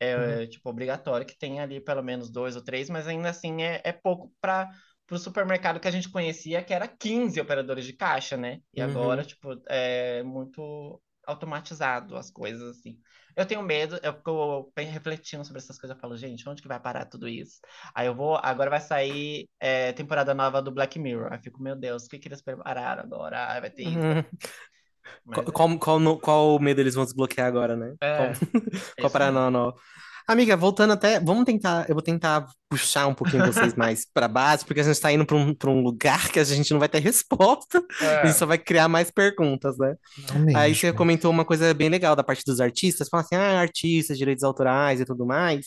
é, tipo, obrigatório, que tem ali pelo menos dois ou três, mas ainda assim é, é pouco para o supermercado que a gente conhecia, que era 15 operadores de caixa, né? E Uhum. agora, tipo, é muito automatizado as coisas, assim. Eu tenho medo, eu fico bem refletindo sobre essas coisas, eu falo, gente, onde que vai parar tudo isso? Aí eu vou, agora vai sair é, temporada nova do Black Mirror. Aí eu fico, meu Deus, o que que eles prepararam agora? Vai ter isso. Uhum. Mas Qual, qual, qual, qual medo eles vão desbloquear agora, né? é, Qual, qual nova? Amiga, voltando até. Vamos tentar. Eu vou tentar puxar um pouquinho vocês mais pra base, porque a gente tá indo pra um, pra um lugar que a gente não vai ter resposta, a É, gente só vai criar mais perguntas, né? Não Aí você mesmo. comentou uma coisa bem legal da parte dos artistas, falando assim, ah, artistas, direitos autorais e tudo mais.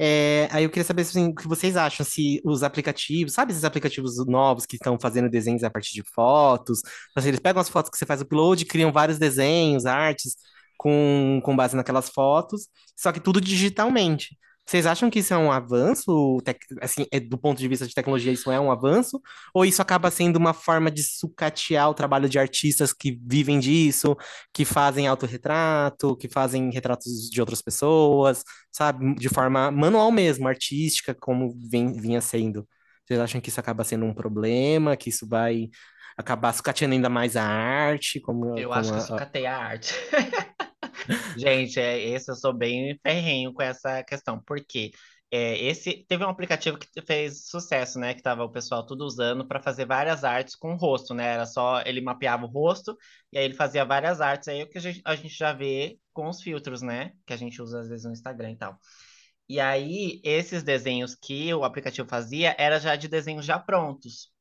É, aí eu queria saber assim, o que vocês acham, se os aplicativos, sabe esses aplicativos novos que estão fazendo desenhos a partir de fotos? Assim, eles pegam as fotos que você faz o upload, criam vários desenhos, artes com, com base naquelas fotos, só que tudo digitalmente. Vocês acham que isso é um avanço, assim, é, do ponto de vista de tecnologia, isso é um avanço? Ou isso acaba sendo uma forma de sucatear o trabalho de artistas que vivem disso, que fazem autorretrato, que fazem retratos de outras pessoas, sabe? De forma manual mesmo, artística, como vem- vinha sendo. Vocês acham que isso acaba sendo um problema, que isso vai acabar sucateando ainda mais a arte, como, eu como acho que a- sucateia a arte. Gente, é, esse eu sou bem ferrenho com essa questão, porque é, esse teve um aplicativo que fez sucesso, né? Que tava o pessoal tudo usando para fazer várias artes com o rosto, né? Era só ele mapeava o rosto e aí ele fazia várias artes. Aí é o que a gente, a gente já vê com os filtros, né? Que a gente usa às vezes no Instagram e tal. E aí, esses desenhos que o aplicativo fazia era já de desenhos já prontos.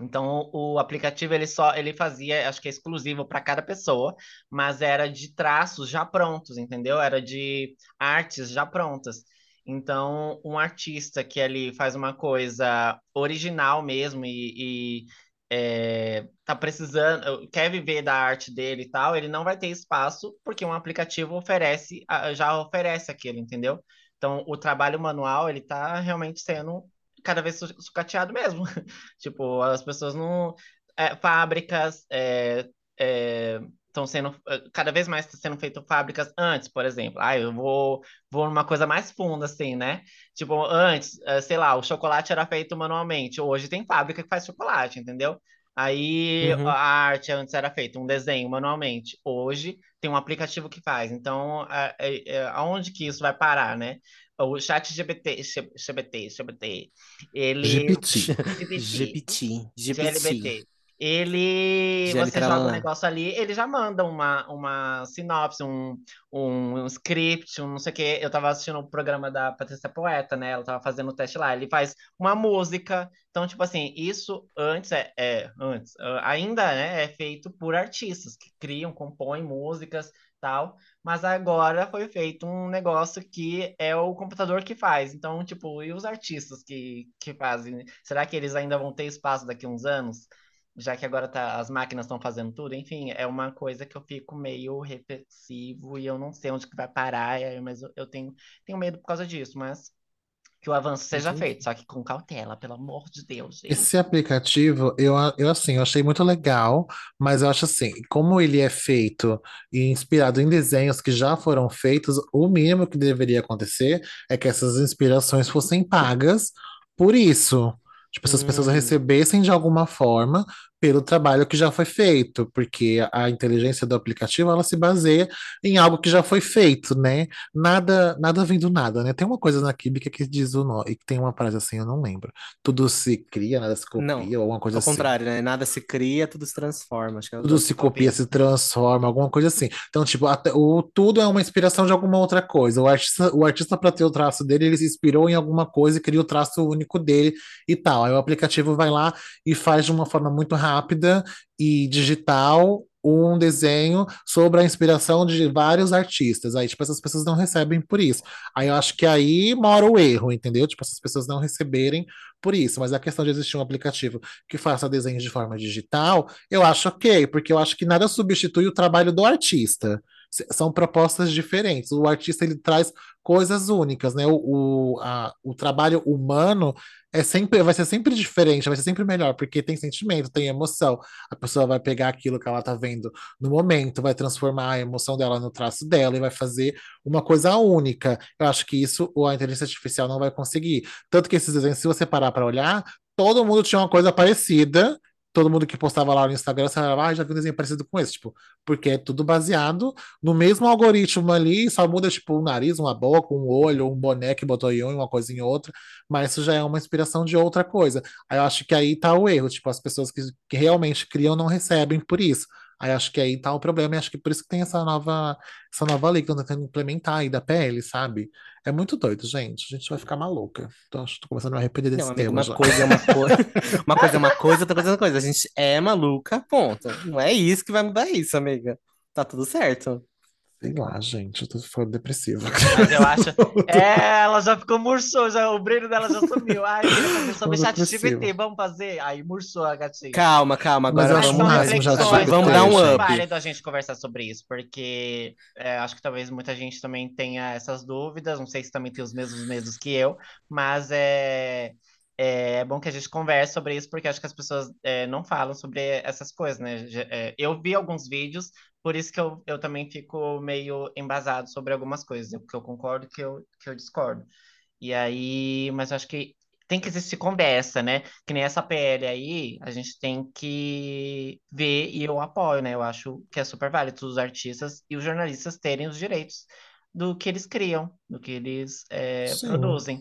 Então, o aplicativo ele só ele fazia, acho que é exclusivo para cada pessoa, mas era de traços já prontos, entendeu? Era de artes já prontas. Então, um artista que ali faz uma coisa original mesmo e, e é, tá precisando, quer viver da arte dele e tal, ele não vai ter espaço porque um aplicativo oferece, ah, já oferece aquilo, entendeu? Então, o trabalho manual, ele tá realmente sendo cada vez su- sucateado mesmo. Tipo, as pessoas não. é, fábricas é, é, estão sendo cada vez mais tá sendo feito fábricas antes, por exemplo. Ah, eu vou vou numa coisa mais funda assim, né? Tipo, antes, sei lá, o chocolate era feito manualmente. Hoje tem fábrica que faz chocolate, entendeu? Aí Uhum. a arte antes era feita um desenho manualmente. Hoje tem um aplicativo que faz. Então, a- é- é- aonde que isso vai parar, né? O chat GPT, GPT, GPT, ele GPT. GPT, GPT. Ele, você joga o Tralala. negócio ali, ele já manda uma, uma sinopse, um, um, um script, um não sei o quê. Eu tava assistindo o programa da Patrícia Poeta, né? Ela tava fazendo o teste lá. Ele faz uma música. Então, tipo assim, isso antes é, é antes, ah, ainda, né, é feito por artistas que criam, compõem músicas, tal. Mas agora foi feito um negócio que é o computador que faz. Então, tipo, e os artistas que, que fazem? Será que eles ainda vão ter espaço daqui a uns anos? Já que agora tá, as máquinas estão fazendo tudo, enfim, é uma coisa que eu fico meio reflexivo e eu não sei onde que vai parar, mas eu, eu tenho, tenho medo por causa disso, mas que o avanço seja Entendi. feito, só que com cautela, pelo amor de Deus, gente. Esse aplicativo, eu, eu assim, eu achei muito legal, mas eu acho assim, como ele é feito e inspirado em desenhos que já foram feitos, o mínimo que deveria acontecer é que essas inspirações fossem pagas por isso. Tipo, essas pessoas Hum. recebessem de alguma forma pelo trabalho que já foi feito, porque a inteligência do aplicativo, ela se baseia em algo que já foi feito, né? Nada, nada vem do nada, né? Tem uma coisa na química que diz o nó, e que tem uma frase assim, eu não lembro. Tudo se cria, nada se Não, copia, ou alguma coisa Ao assim. contrário, né? Nada se cria, tudo se transforma. Acho que é Tudo se copia, se transforma, alguma coisa assim. Então, tipo, até, o, tudo é uma inspiração de alguma outra coisa. O artista, o artista para ter o traço dele, ele se inspirou em alguma coisa e cria o traço único dele e tal. Aí o aplicativo vai lá e faz de uma forma muito rápida e digital um desenho sobre a inspiração de vários artistas. Aí, tipo, essas pessoas não recebem por isso. Aí eu acho que aí mora o erro, entendeu? Tipo, essas pessoas não receberem por isso. Mas a questão de existir um aplicativo que faça desenhos de forma digital, eu acho ok, porque eu acho que nada substitui o trabalho do artista. São propostas diferentes. O artista ele traz coisas únicas, né? O, o, a- o trabalho humano é sempre, vai ser sempre diferente, vai ser sempre melhor, porque tem sentimento, tem emoção. A pessoa vai pegar aquilo que ela tá vendo no momento, vai transformar a emoção dela no traço dela e vai fazer uma coisa única. Eu acho que isso a inteligência artificial não vai conseguir. Tanto que esses desenhos, se você parar para olhar, todo mundo tinha uma coisa parecida. Todo mundo que postava lá no Instagram, você falava, ah, já vi um desenho parecido com esse, tipo, porque é tudo baseado no mesmo algoritmo ali, só muda, tipo, o nariz, uma boca, um olho, um boneco que botou em um, uma coisa em outra, mas isso já é uma inspiração de outra coisa. Aí eu acho que aí tá o erro, tipo, as pessoas que, que realmente criam não recebem por isso. Aí acho que aí tá o problema, e acho que por isso que tem essa nova, essa nova lei que estão tentando implementar aí da PL, sabe? É muito doido, gente. A gente vai ficar maluca. Então, acho que tô começando a me arrepender desse Não, tema uma já. coisa é uma coisa. Uma coisa é uma coisa, outra coisa é outra coisa. A gente é maluca, ponto. Não é isso que vai mudar isso, amiga. Tá tudo certo. Sei lá, gente, eu tô ficando depressiva. Mas eu acho. É, ela já ficou murchou, já, o brilho dela já sumiu. Ai, sobre Tô chat depressiva. GPT, vamos fazer? Aí murchou a gatinha. Calma, calma. Mas Agora eu acho vamos mais um reflexões, Vamos dar um acho up. válido a gente conversar sobre isso, porque é, acho que talvez muita gente também tenha essas dúvidas, não sei se também tem os mesmos medos que eu, mas é, é bom que a gente converse sobre isso, porque acho que as pessoas é, não falam sobre essas coisas, né? É, eu vi alguns vídeos, por isso que eu, eu também fico meio embasado sobre algumas coisas, o que eu concordo que eu, que eu discordo. E aí, mas acho que tem que existir conversa, né? Que nem essa PL aí, a gente tem que ver e eu apoio, né? Eu acho que é super válido os artistas e os jornalistas terem os direitos do que eles criam, do que eles é, produzem.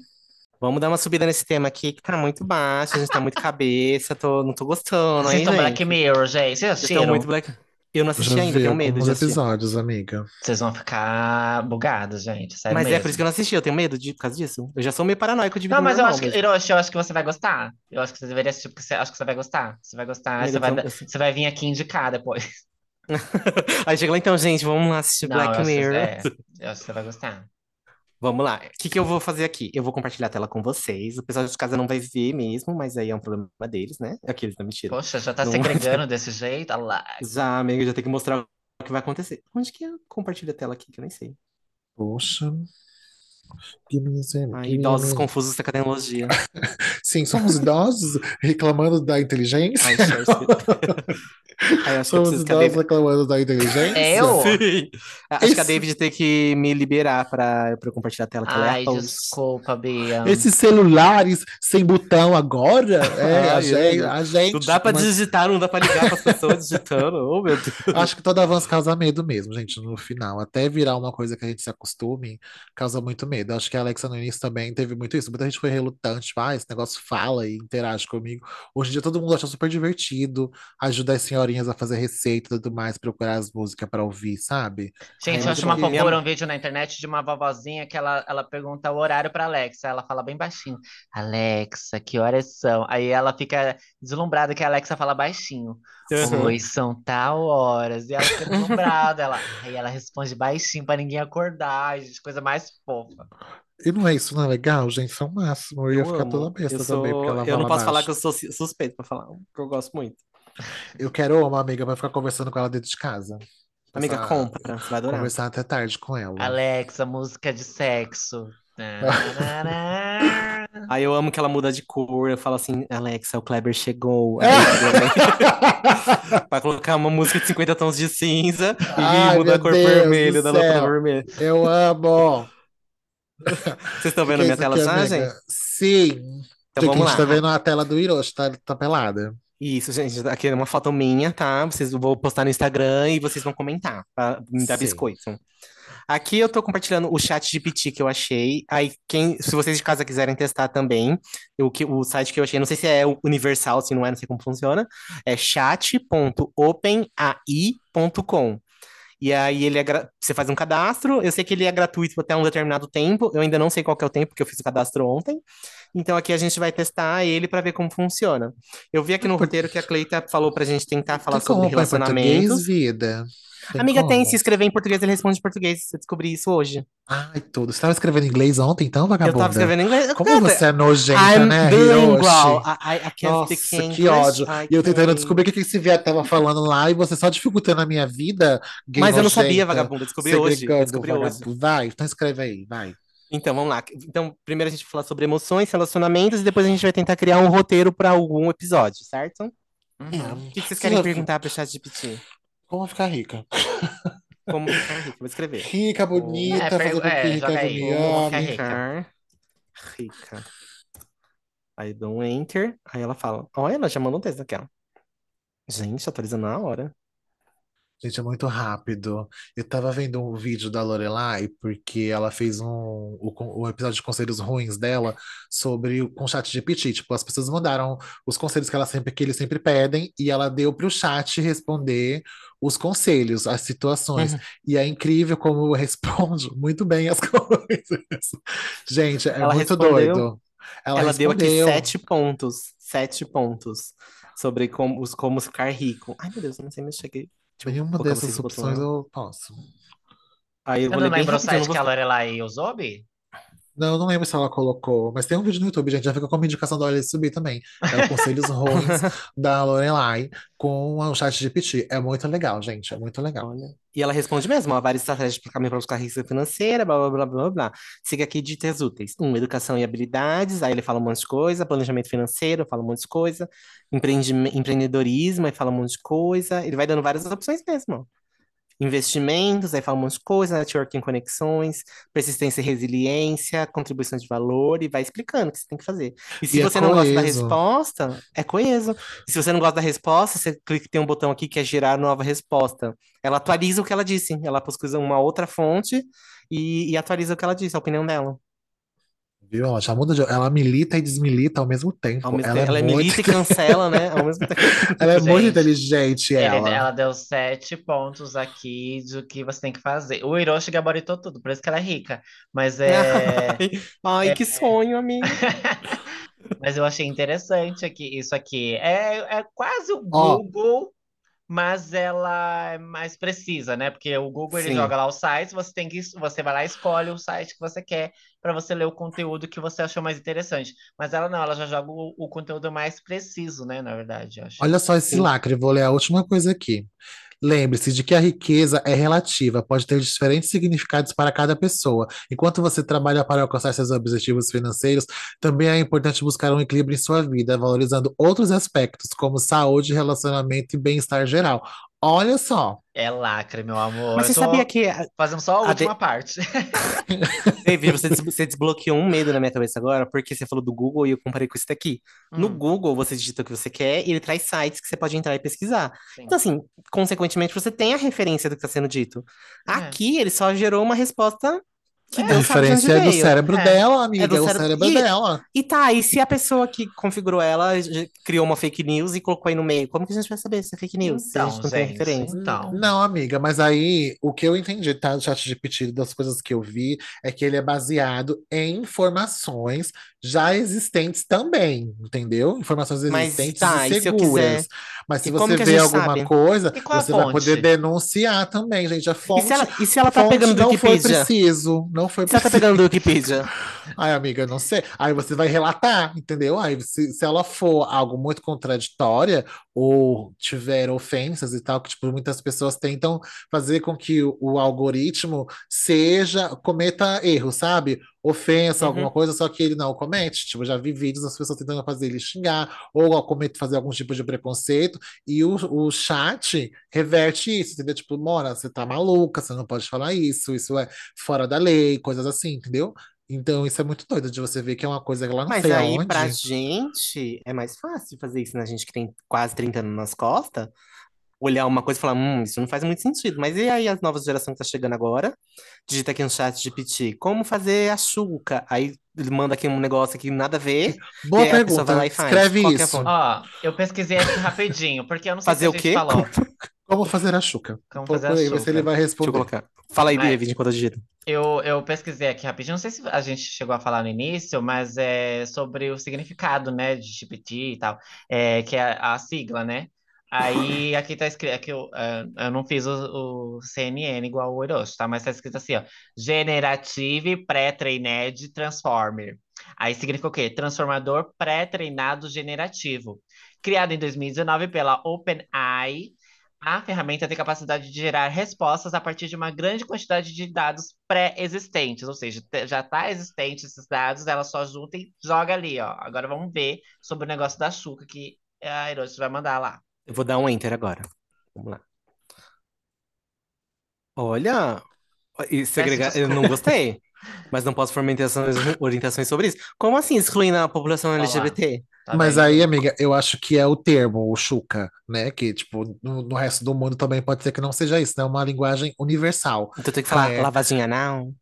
Vamos dar uma subida nesse tema aqui que tá muito baixo, a gente tá muito cabeça, tô, não tô gostando, Vocês estão? Black Mirror, gente? Vocês assistiram? muito Black. Eu não assisti Já ainda, vi tenho medo de assistir. episódios, amiga. Vocês vão ficar bugados, gente. Sério Mas é mesmo. por isso que eu não assisti, eu tenho medo de, por causa disso. Eu já sou meio paranoico de vida Não, mas eu acho que. Hiroshi, eu acho que você vai gostar. Eu acho que você deveria assistir, porque você, acho que você vai gostar. Você vai gostar, Amiga, você vai, eu eu- você vai vir aqui indicar depois. Aí chega lá, então, gente, vamos lá assistir Não, eu Black acho, Mirror. é, eu acho que você vai gostar. Vamos lá. O que que eu vou fazer aqui? Eu vou compartilhar a tela com vocês. O pessoal de casa não vai ver mesmo, mas aí é um problema deles, né? Aqueles da mentira. Poxa, já tá Não- segregando desse jeito? Olha lá. Já, amigo, já tem que mostrar o que vai acontecer. Onde que eu compartilho a tela aqui? Que eu nem sei. Poxa. Que miséria, Ai, que idosos confusos com a tecnologia. Sim, somos idosos reclamando da inteligência. Ai, acho Somos a idosos David... reclamando da inteligência. É eu? Sim. Acho que a Esse- David tem que me liberar pra, pra eu compartilhar a tela, que ela é Ai, a desculpa, Bia. Esses celulares sem botão agora, é, a Ai, gente, ai. a gente. Não dá pra mas digitar, não dá pra ligar pras pessoas digitando. Oh, meu Deus. acho que todo avanço causa medo mesmo, gente, no final. Até virar uma coisa que a gente se acostume, causa muito medo. Acho que a Alexa no início também teve muito isso. Muita gente foi relutante, tipo, ah, esse negócio fala e interage comigo. Hoje em dia todo mundo acha super divertido, ajuda as senhorinhas a fazer receita e tudo mais, procurar as músicas pra ouvir, sabe? Gente, Ai, eu acho uma. Minha fofura um vídeo na internet de uma vovozinha que ela, ela pergunta o horário pra Alexa. Ela fala bem baixinho: Alexa, que horas são? Aí ela fica deslumbrada que a Alexa fala baixinho: Uhum. Oi, são tal horas. E ela fica deslumbrada. Ela... Aí ela responde baixinho pra ninguém acordar. Gente, coisa mais fofa. E não é isso, não é legal, gente? Isso é o máximo. Eu ia Eu ficar amo. toda besta Eu também, porque sou... ela Eu não posso falar baixo. que eu sou suspeito pra falar, porque eu gosto muito. Eu quero uma amiga pra ficar conversando com ela dentro de casa. Amiga, Passar- compra, você vai adorar. Conversar até tarde com ela. Alexa, música de sexo. Aí eu amo que ela muda de cor. Eu falo assim, Alexa, o Kleber chegou. Vai colocar uma música de 50 tons de cinza e Ai, muda a cor Deus vermelha da céu. vermelha. Eu amo! Vocês estão vendo é minha tela amiga? gente? Sim. Então vamos a gente tá lá. vendo a tela do Hiroshi, tá, tá pelada. Isso, gente. Aqui é uma foto minha, tá? Vocês vou postar no Instagram e vocês vão comentar pra me dar Sim. biscoito. Aqui eu tô compartilhando o chat GPT que eu achei. Aí, quem, se vocês de casa quiserem testar também, o, que, o site que eu achei, não sei se é universal, se não é, não sei como funciona, é chat.openai.com. E aí ele é gra- você faz um cadastro, eu sei que ele é gratuito até um determinado tempo, eu ainda não sei qual é o tempo, porque eu fiz o cadastro ontem. Então aqui a gente vai testar ele para ver como funciona. Eu vi aqui no roteiro que a Cleita falou pra gente tentar falar Tem sobre em português, relacionamentos. vida? Tem Amiga, tem, como? se escrever em português, ele responde em português. Eu descobri isso hoje. Ai, tudo. Você tava escrevendo em inglês ontem, então, Eu tava vagabunda? escrevendo em inglês. Como Cara, você é nojenta, I'm né, bilingual. I, I, I can't Nossa, speak que English. ódio. I E eu tentando can- descobrir o que que esse viado tava falando lá e você só dificultando a minha vida, Mas eu não sabia, nojenta, vagabundo. Eu descobri hoje. Eu descobri hoje. vagabundo. Vai, então escreve aí, vai. Então, vamos lá. Então, primeiro a gente vai falar sobre emoções, relacionamentos, e depois a gente vai tentar criar um roteiro para algum episódio, certo? Uhum. O que que vocês querem Sim. perguntar para o ChatGPT? Como ficar rica? Como ficar rico? Vou escrever. Rica, bonita, É, fazer com é, rica ame. rica? Ficar rica. Aí dou um enter, aí ela fala. Olha, ela já mandou um texto aqui, ó. Gente, atualizando na hora. Gente, é muito rápido. Eu tava vendo um vídeo da Lorelai, porque ela fez um, o, o episódio de conselhos ruins dela sobre o com o chat GPT. Tipo, as pessoas mandaram os conselhos que ela sempre que eles sempre pedem, e ela deu pro chat responder os conselhos, as situações. Uhum. E é incrível como responde muito bem as coisas. Gente, é Ela muito respondeu- doido. Ela, Ela deu aqui sete pontos. Sete pontos. Sobre como, os, como ficar rico. Ai, meu Deus, eu não sei mexer aqui. Eu Nenhuma dessas opções eu posso. Aí eu vou não lembra o eu site que a Lorelai usou, Bi? Não, não lembro se ela colocou, mas tem um vídeo no YouTube, gente. Já fica como indicação da Olha Subir também. É o Conselhos Ruins da Lorelai com o chat GPT. É muito legal, gente. É muito legal. Olha. E ela responde mesmo, ó, várias estratégias para caminho para buscar riqueza financeira, blá, blá, blá, blá, blá. Siga aqui dicas úteis. Um, educação e habilidades, aí ele fala um monte de coisa, planejamento financeiro, fala um monte de coisa, empreendedorismo, aí fala um monte de coisa, ele vai dando várias opções mesmo, ó. Investimentos, aí fala um monte de coisa, networking, conexões, persistência e resiliência, contribuição de valor, e vai explicando o que você tem que fazer. E se E é você não gosta da resposta, é coeso. E se você não gosta da resposta, você clica, tem um botão aqui que é gerar nova resposta. Ela atualiza o que ela disse. Ela pesquisa uma outra fonte e, e atualiza o que ela disse, a opinião dela. Viu? Ela já muda de... Ela milita e desmilita ao mesmo tempo. Ao mesmo ela tempo, ela é é muito... milita e cancela, né? Ao mesmo tempo. ela é muito Gente, inteligente, Ele- ela. ela deu sete pontos aqui do que você tem que fazer. O Hiroshi gabaritou tudo, por isso que ela é rica. Mas é. Ai, ai, que sonho, amigo. Mas eu achei interessante aqui, isso aqui. É, é quase o. Google, mas ela é mais precisa, né? Porque o Google ele joga lá o site, você tem que, você vai lá e escolhe o site que você quer para você ler o conteúdo que você achou mais interessante. Mas ela não, ela já joga o, o conteúdo mais preciso, né? Na verdade, acho. Olha só esse Sim. lacre, vou ler a última coisa aqui. Lembre-se de que a riqueza é relativa, pode ter diferentes significados para cada pessoa. Enquanto você trabalha para alcançar seus objetivos financeiros, também é importante buscar um equilíbrio em sua vida, valorizando outros aspectos, como saúde, relacionamento e bem-estar geral. Olha só. É lacre, meu amor. Mas você sabia que fazendo só a a última de- parte. David, você, des- você desbloqueou um medo na minha cabeça agora, porque você falou do Google e eu comparei com isso daqui. No Hum, Google, você digita o que você quer e ele traz sites que você pode entrar e pesquisar. sim. Então, assim, consequentemente, você tem a referência do que está sendo dito. É. Aqui, ele só gerou uma resposta que A de onde referência é do veio. cérebro É. dela, amiga. É do É o cérebro- cérebro E- dela. E tá, e se a pessoa que configurou ela criou uma fake news e colocou aí no meio, como que a gente vai saber se é fake news? se a Então, gente não tem gente, referência. então. Não, amiga, mas aí o que eu entendi, tá, do chat GPT, das coisas que eu vi, é que ele é baseado em informações já existentes também, entendeu? Informações Mas existentes tá, e e se seguras. quiser? Mas se E você vê alguma sabe? coisa, E você vai poder denunciar também, gente. A E fonte, se ela, e se ela tá fonte pegando do não foi Wikipedia? preciso, não foi E se ela tá preciso. pegando do Wikipedia? Ai, amiga, não sei. Aí você vai relatar, entendeu? Aí se, se ela for algo muito contraditória ou tiver ofensas e tal, que tipo, muitas pessoas tentam fazer com que o, o algoritmo seja, cometa erro, sabe? Ofensa, Uhum. alguma coisa, só que ele não comete. Tipo, eu já vi vídeos das pessoas tentando fazer ele xingar ou comete, fazer algum tipo de preconceito e o, o chat reverte isso, entendeu? Tipo, Mora, você tá maluca, você não pode falar isso, isso é fora da lei, coisas assim, entendeu? Então, isso é muito doido de você ver que é uma coisa que lá não Mas sei aí, aonde. pra gente, é mais fácil fazer isso, né? A gente que tem quase 30 anos nas costas, olhar uma coisa e falar, hum, isso não faz muito sentido. Mas e aí as novas gerações que tá chegando agora? Digita aqui no chat de GPT, como fazer a chuca? Aí ele manda aqui um negócio aqui, nada a ver. Boa e aí a pessoa vai pergunta. lá e faz. Escreve Qual que é a isso. Ó, eu pesquisei aqui rapidinho, porque eu não sei Fazer se a o gente quê? falou. Como fazer a chuca? Como fazer a Procura aí, vê se ele vai Deixa eu responder. colocar. Fala aí. David, enquanto eu digito. Eu, eu pesquisei aqui rapidinho, não sei se a gente chegou a falar no início, mas é sobre o significado, né, de GPT e tal, é, que é a, a sigla, né? Aí aqui tá escrito, aqui eu, eh, eu não fiz o, o CNN igual o Hiroshi, tá? Mas tá escrito assim, ó, Generative Pre-Trained Transformer. Aí significa o quê? Transformador pré-treinado generativo. Criado em 2019 pela OpenAI, a ferramenta tem capacidade de gerar respostas a partir de uma grande quantidade de dados pré-existentes, ou seja, já está existente esses dados, ela só junta e joga ali, ó. Agora vamos ver sobre o negócio da Xuca que a Hiroshi vai mandar lá. Eu vou dar um enter agora. Vamos lá. Olha, e segregar, eu não gostei, mas não posso formar orientações, orientações sobre isso. Como assim excluindo a população lá. LGBT? Tá Mas aí, amiga, eu acho que é o termo, o chuca, né? Que, tipo, no, no resto do mundo também pode ser que não seja isso, né? Uma linguagem universal. Então tem que falar É. lavagem anal?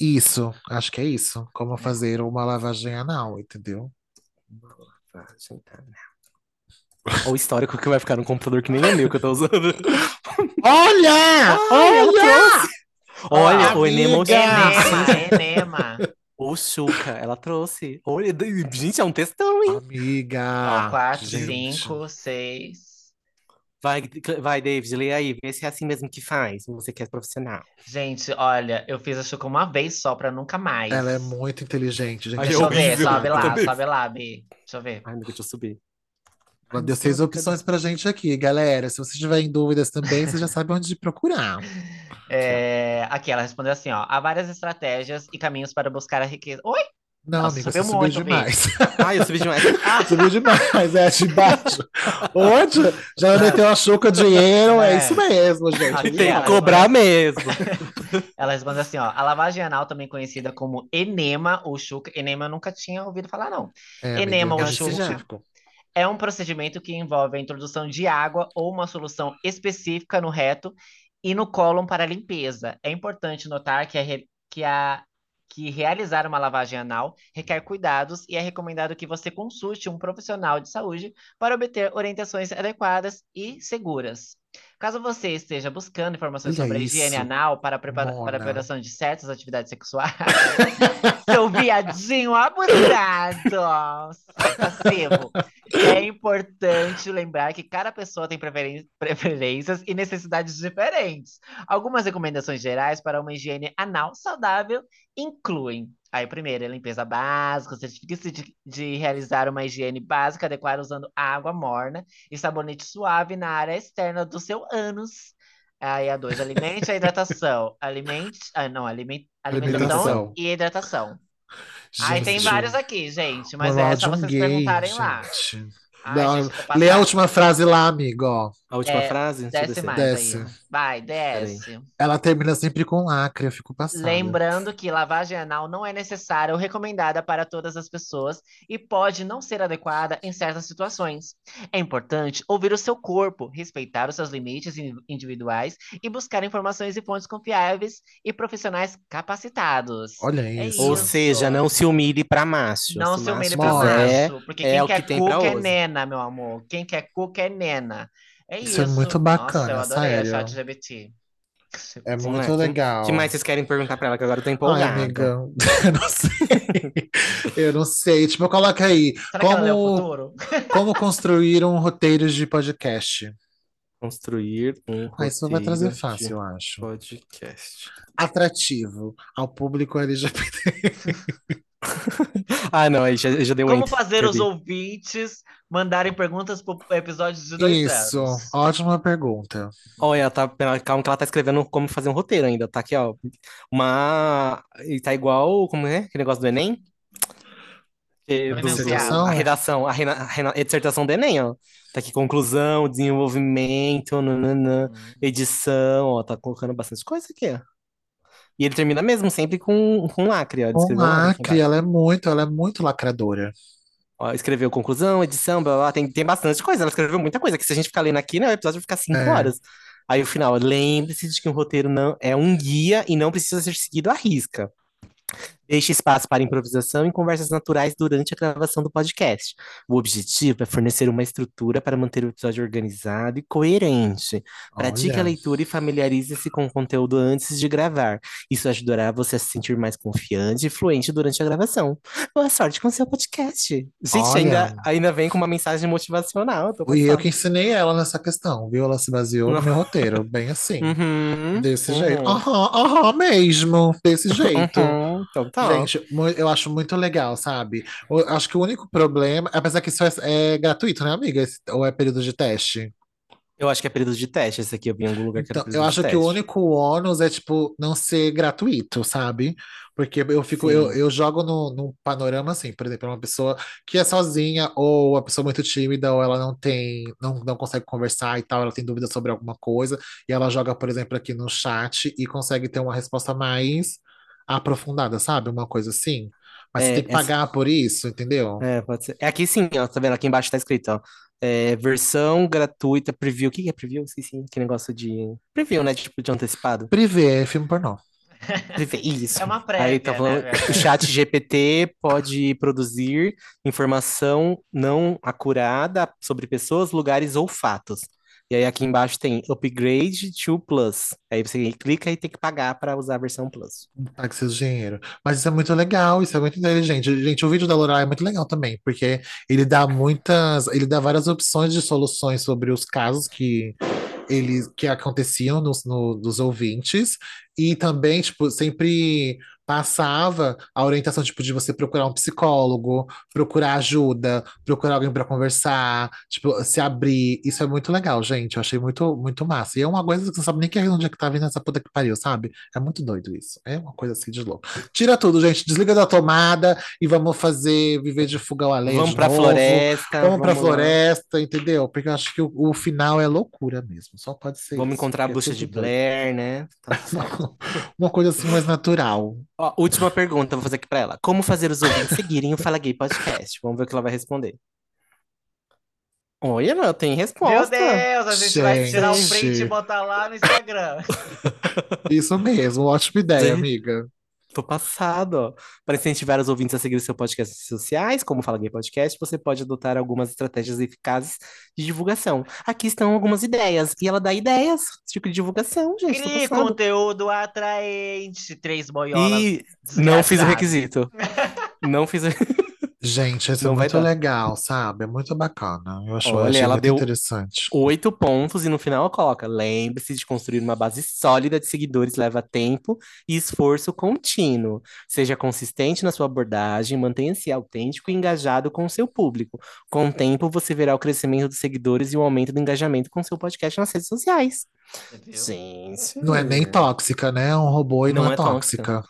Isso, acho que é isso. Como fazer uma lavagem anal, entendeu? Lavagem anal. Ou o histórico que vai ficar no computador que nem é meu que eu tô usando. Olha! Olha! Olha, o amiga! Enema Enema, enema. O Xuca, ela trouxe. Olha, gente, é um textão, hein? Amiga! Ó, quatro, gente. cinco, seis. Vai, vai, David, lê aí, vê se é assim mesmo que faz, você que é profissional. Gente, olha, eu fiz a Xuca uma vez só pra nunca mais. Ela é muito inteligente, gente. Ai, Deixa eu ver, sobe lá, sobe lá, Bi. Deixa eu ver. Ai, Deus, deixa eu subir. Ela deu seis opções pra gente aqui, galera. Se você tiver em dúvidas também, você já sabe onde procurar. É, aqui, ela respondeu assim, ó. Há várias estratégias e caminhos para buscar a riqueza. Oi? Não, Nossa, amiga, subiu você subiu muito, Bi. demais. Ai, eu subi demais. Subiu demais, é de baixo. Onde? Já meteu a chuca dinheiro, é É. isso mesmo, gente. Aqui, Tem que cobrar mesmo. Ela responde assim, ó. A lavagem anal, também conhecida como enema ou chuca. Enema eu nunca tinha ouvido falar, não. É, amiga, Enema eu ou chuca. É um procedimento que envolve a introdução de água ou uma solução específica no reto e no cólon para limpeza. É importante notar que a, que a que realizar uma lavagem anal requer cuidados e é recomendado que você consulte um profissional de saúde para obter orientações adequadas e seguras. Caso você esteja buscando informações Olha sobre a higiene isso, anal para, prepara- para a Mona. preparação de certas atividades sexuais, seu viadinho abusado, passivo, é importante lembrar que cada pessoa tem preferências e necessidades diferentes. Algumas recomendações gerais para uma higiene anal saudável incluem. Aí, primeiro, a limpeza básica, certifique-se de, de realizar uma higiene básica adequada usando água morna e sabonete suave na área externa do seu ânus. Aí a dois, alimente a hidratação. Alimente. Ah, não, aliment... alimentação Alimentação. e hidratação. Aí tem vários aqui, gente, mas é só vocês gay, perguntarem lá. gente. Ai, Não, gente, Lê a última frase lá, amigo, ó. A última É, frase? Desce mais Desce. aí. Vai, desce. Ela termina sempre com lacre, eu fico passada. Lembrando que lavagem anal não é necessária ou recomendada para todas as pessoas e pode não ser adequada em certas situações. É importante ouvir o seu corpo, respeitar os seus limites in- individuais e buscar informações e fontes confiáveis e profissionais capacitados. Olha É isso. Ou Isso. seja, não se humilhe pra macho. Não se se humilhe pra quiser, macho, porque é quem que quer tem pra cu quer hoje. nena, meu amor. Quem quer cu quer nena. É Isso é isso. muito Nossa, bacana, eu adorei sério. a. É Sim, muito né? legal. O que mais vocês querem perguntar pra ela? Que agora eu tô Ai, empolgado. amiga, eu não sei. Eu não sei. Tipo, coloca aí. Será que ela lê o Como, futuro? como construir um roteiro de podcast? Construir um Ah, isso vai trazer fácil, eu acho. podcast. Atrativo ao público LGBT. Ah, não, aí já, já deu um Como fazer os ouvintes mandarem perguntas pro episódio de dois Isso, anos? ótima pergunta. Olha, tá, calma que ela tá escrevendo como fazer um roteiro ainda. Tá aqui, ó. Uma. E tá igual. Como é? Aquele negócio do Enem? Que- do- a redação, a, rena- a rena- a dissertação do Enem, ó. Tá aqui conclusão, desenvolvimento, nananã, edição, ó. Tá colocando bastante coisa aqui, ó. E ele termina mesmo sempre com, com lacre, ó. Com lacre ela é muito, ela é muito lacradora. Ó, escreveu conclusão, edição, blá, blá. Tem, tem bastante coisa. Ela escreveu muita coisa. Que se a gente ficar lendo aqui, né, o episódio vai ficar cinco É. horas. Aí o final, lembre-se de que um roteiro não é um guia e não precisa ser seguido à risca. Deixe espaço para improvisação e conversas naturais durante a gravação do podcast. O objetivo é fornecer uma estrutura para manter o episódio organizado e coerente. Pratique a Olha. leitura e familiarize-se com o conteúdo antes de gravar. Isso ajudará você a se sentir mais confiante e fluente durante a gravação. Boa sorte com o seu podcast. Gente, Olha. ainda, ainda vem com uma mensagem motivacional. E eu que ensinei ela nessa questão, viu? Ela se baseou no meu roteiro, bem assim. Uhum, Desse uhum, jeito. Aham, aham, mesmo. Desse jeito. uhum. Então tá. Gente, eu acho muito legal, sabe? Eu acho que o único problema, apesar que isso é, é gratuito, né, amiga? Esse- ou é período de teste? Eu acho que é período de teste. Esse aqui eu vi em algum lugar que Então, eu de acho que o único ônus é, tipo, não ser gratuito, sabe? Porque eu fico, eu, eu jogo no, num panorama assim, por exemplo, uma pessoa que é sozinha, ou uma pessoa muito tímida, ou ela não tem, não, não consegue conversar e tal, ela tem dúvida sobre alguma coisa, e ela joga, por exemplo, aqui no chat e consegue ter uma resposta mais aprofundada, sabe? Uma coisa assim. Mas você É, tem que essa- pagar por isso, entendeu? É, pode ser. É aqui sim, ó. Tá vendo? Aqui embaixo tá escrito, ó. É, versão gratuita, preview. O que é preview? Esqueci. Que negócio de. Preview, né? Tipo, de antecipado. Privé é filme pornô. Preview, isso. É uma Aí prévia, tá né, falando, velho? o chat GPT pode produzir informação não acurada sobre pessoas, lugares ou fatos. E aí aqui embaixo tem upgrade to plus. Aí você clica e tem que pagar para usar a versão plus. Pague seus dinheiro. Mas isso é muito legal, isso é muito inteligente. Gente, o vídeo da Lorelai é muito legal também, porque ele dá muitas, ele dá várias opções de soluções sobre os casos que eles que aconteciam nos, no- dos ouvintes e também, tipo, sempre passava a orientação, tipo, de você procurar um psicólogo, procurar ajuda, procurar alguém para conversar, tipo, se abrir. Isso é muito legal, gente. Eu achei muito, muito massa. E é uma coisa que você não sabe nem que onde é que tá vindo essa puta que pariu, sabe? É muito doido isso. É uma coisa assim de louco. Tira tudo, gente. Desliga da tomada e vamos fazer viver de fogão a lenha Vamos novo. floresta, Vamos vamos lá. floresta, entendeu? Porque eu acho que o, o final é loucura mesmo. Só pode ser Vamos isso. encontrar a é bruxa tudo de doido. Blair, né? Tá. Uma coisa assim mais natural. Ó, última pergunta, vou fazer aqui pra ela. Como fazer os ouvintes seguirem o Fala Gay Podcast? Vamos ver o que ela vai responder. Olha, meu, tem Meu resposta. Deus, a gente vai tirar o Gente. print e botar lá no Instagram. Isso mesmo, ótima ideia, Sim. amiga. Tô passado, ó. Para incentivar os ouvintes a seguir o seu podcast nas redes sociais, como Fala Gay Podcast, você pode adotar algumas estratégias eficazes de divulgação. Aqui estão algumas ideias. E ela dá ideias de divulgação, gente. Crie conteúdo atraente. Três boiolas E não fiz o requisito. Não fiz o... Gente, isso é Não vai muito dar. legal, sabe? É muito bacana. Eu acho, eu Olha, achei ela muito deu interessante. oito pontos e no final ela coloca: lembre-se de construir uma base sólida de seguidores leva tempo e esforço contínuo. Seja consistente na sua abordagem, mantenha-se autêntico e engajado com o seu público. Com o tempo, você verá o crescimento dos seguidores e o aumento do engajamento com o seu podcast nas redes sociais. Gente. Não é nem tóxica, né? É um robô e não, Não é é tóxica.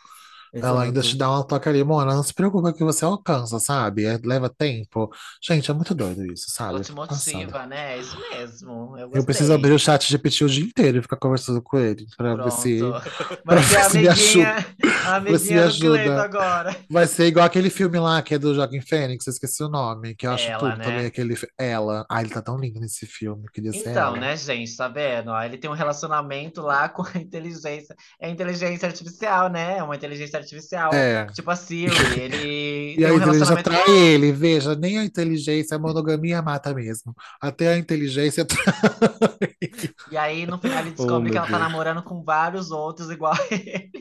Tóxica. Ela ainda te Exato. dá uma toca ali, Mona, não se preocupa que você alcança, sabe? É- leva tempo. Gente, é muito doido isso, sabe? Te motiva, né? É isso mesmo. Eu Eu preciso abrir o chat GPT o dia inteiro e ficar conversando com ele pra ver se Pronto. pra ser ver se me amiguinha, a Ver se amiguinha me ajuda. agora. vai ser igual aquele filme lá que é do Joaquin Fênix, eu esqueci o nome, que eu acho Ela, tudo também né? aquele fi- ela. Ah, ele tá tão lindo nesse filme, queria ser Então, ela. né, gente, tá vendo? Ó, ele tem um relacionamento lá com a inteligência. É inteligência artificial, né? É uma inteligência artificial. É. Tipo a Siri. Ele E a um inteligência relacionamento. trai ele, veja, nem a inteligência, a monogamia mata mesmo. Até a inteligência trai. E aí, no final, ele Oh, descobre que meu ela tá namorando com vários outros igual a ele.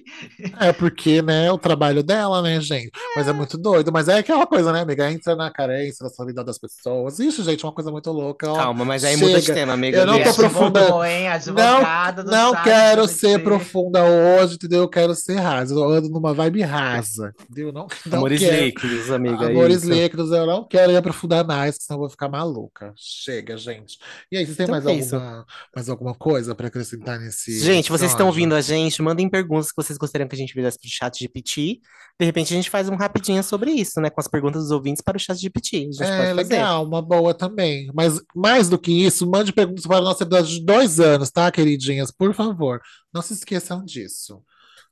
É porque, né, o trabalho dela, né, gente? Mas é muito doido. Mas é aquela coisa, né, amiga? Entra na carência, na solidão das pessoas. Isso, gente, é uma coisa muito louca. Ó, Calma, mas aí muda de chega. tema, amiga. Eu não tô hein? Não, não quero ser profunda hoje, entendeu? Eu quero ser rasa. Eu ando numa vibe rasa, entendeu? Não, não Amores quero. líquidos, amiga. Amores isso. líquidos, eu não quero ir aprofundar mais, senão eu vou ficar maluca. Chega, gente. E aí, vocês têm Então mais é alguma, mais alguma coisa para acrescentar nesse Gente, vocês estão ouvindo a gente, mandem perguntas que vocês gostariam que a gente fizesse pro chat GPT. De repente a gente faz um rapidinho sobre isso, né? Com as perguntas dos ouvintes para o chat. A gente É legal, uma boa também. Mas mais do que isso, mande perguntas para o nosso episódio de dois anos, tá, queridinhas? Por favor, não se esqueçam disso.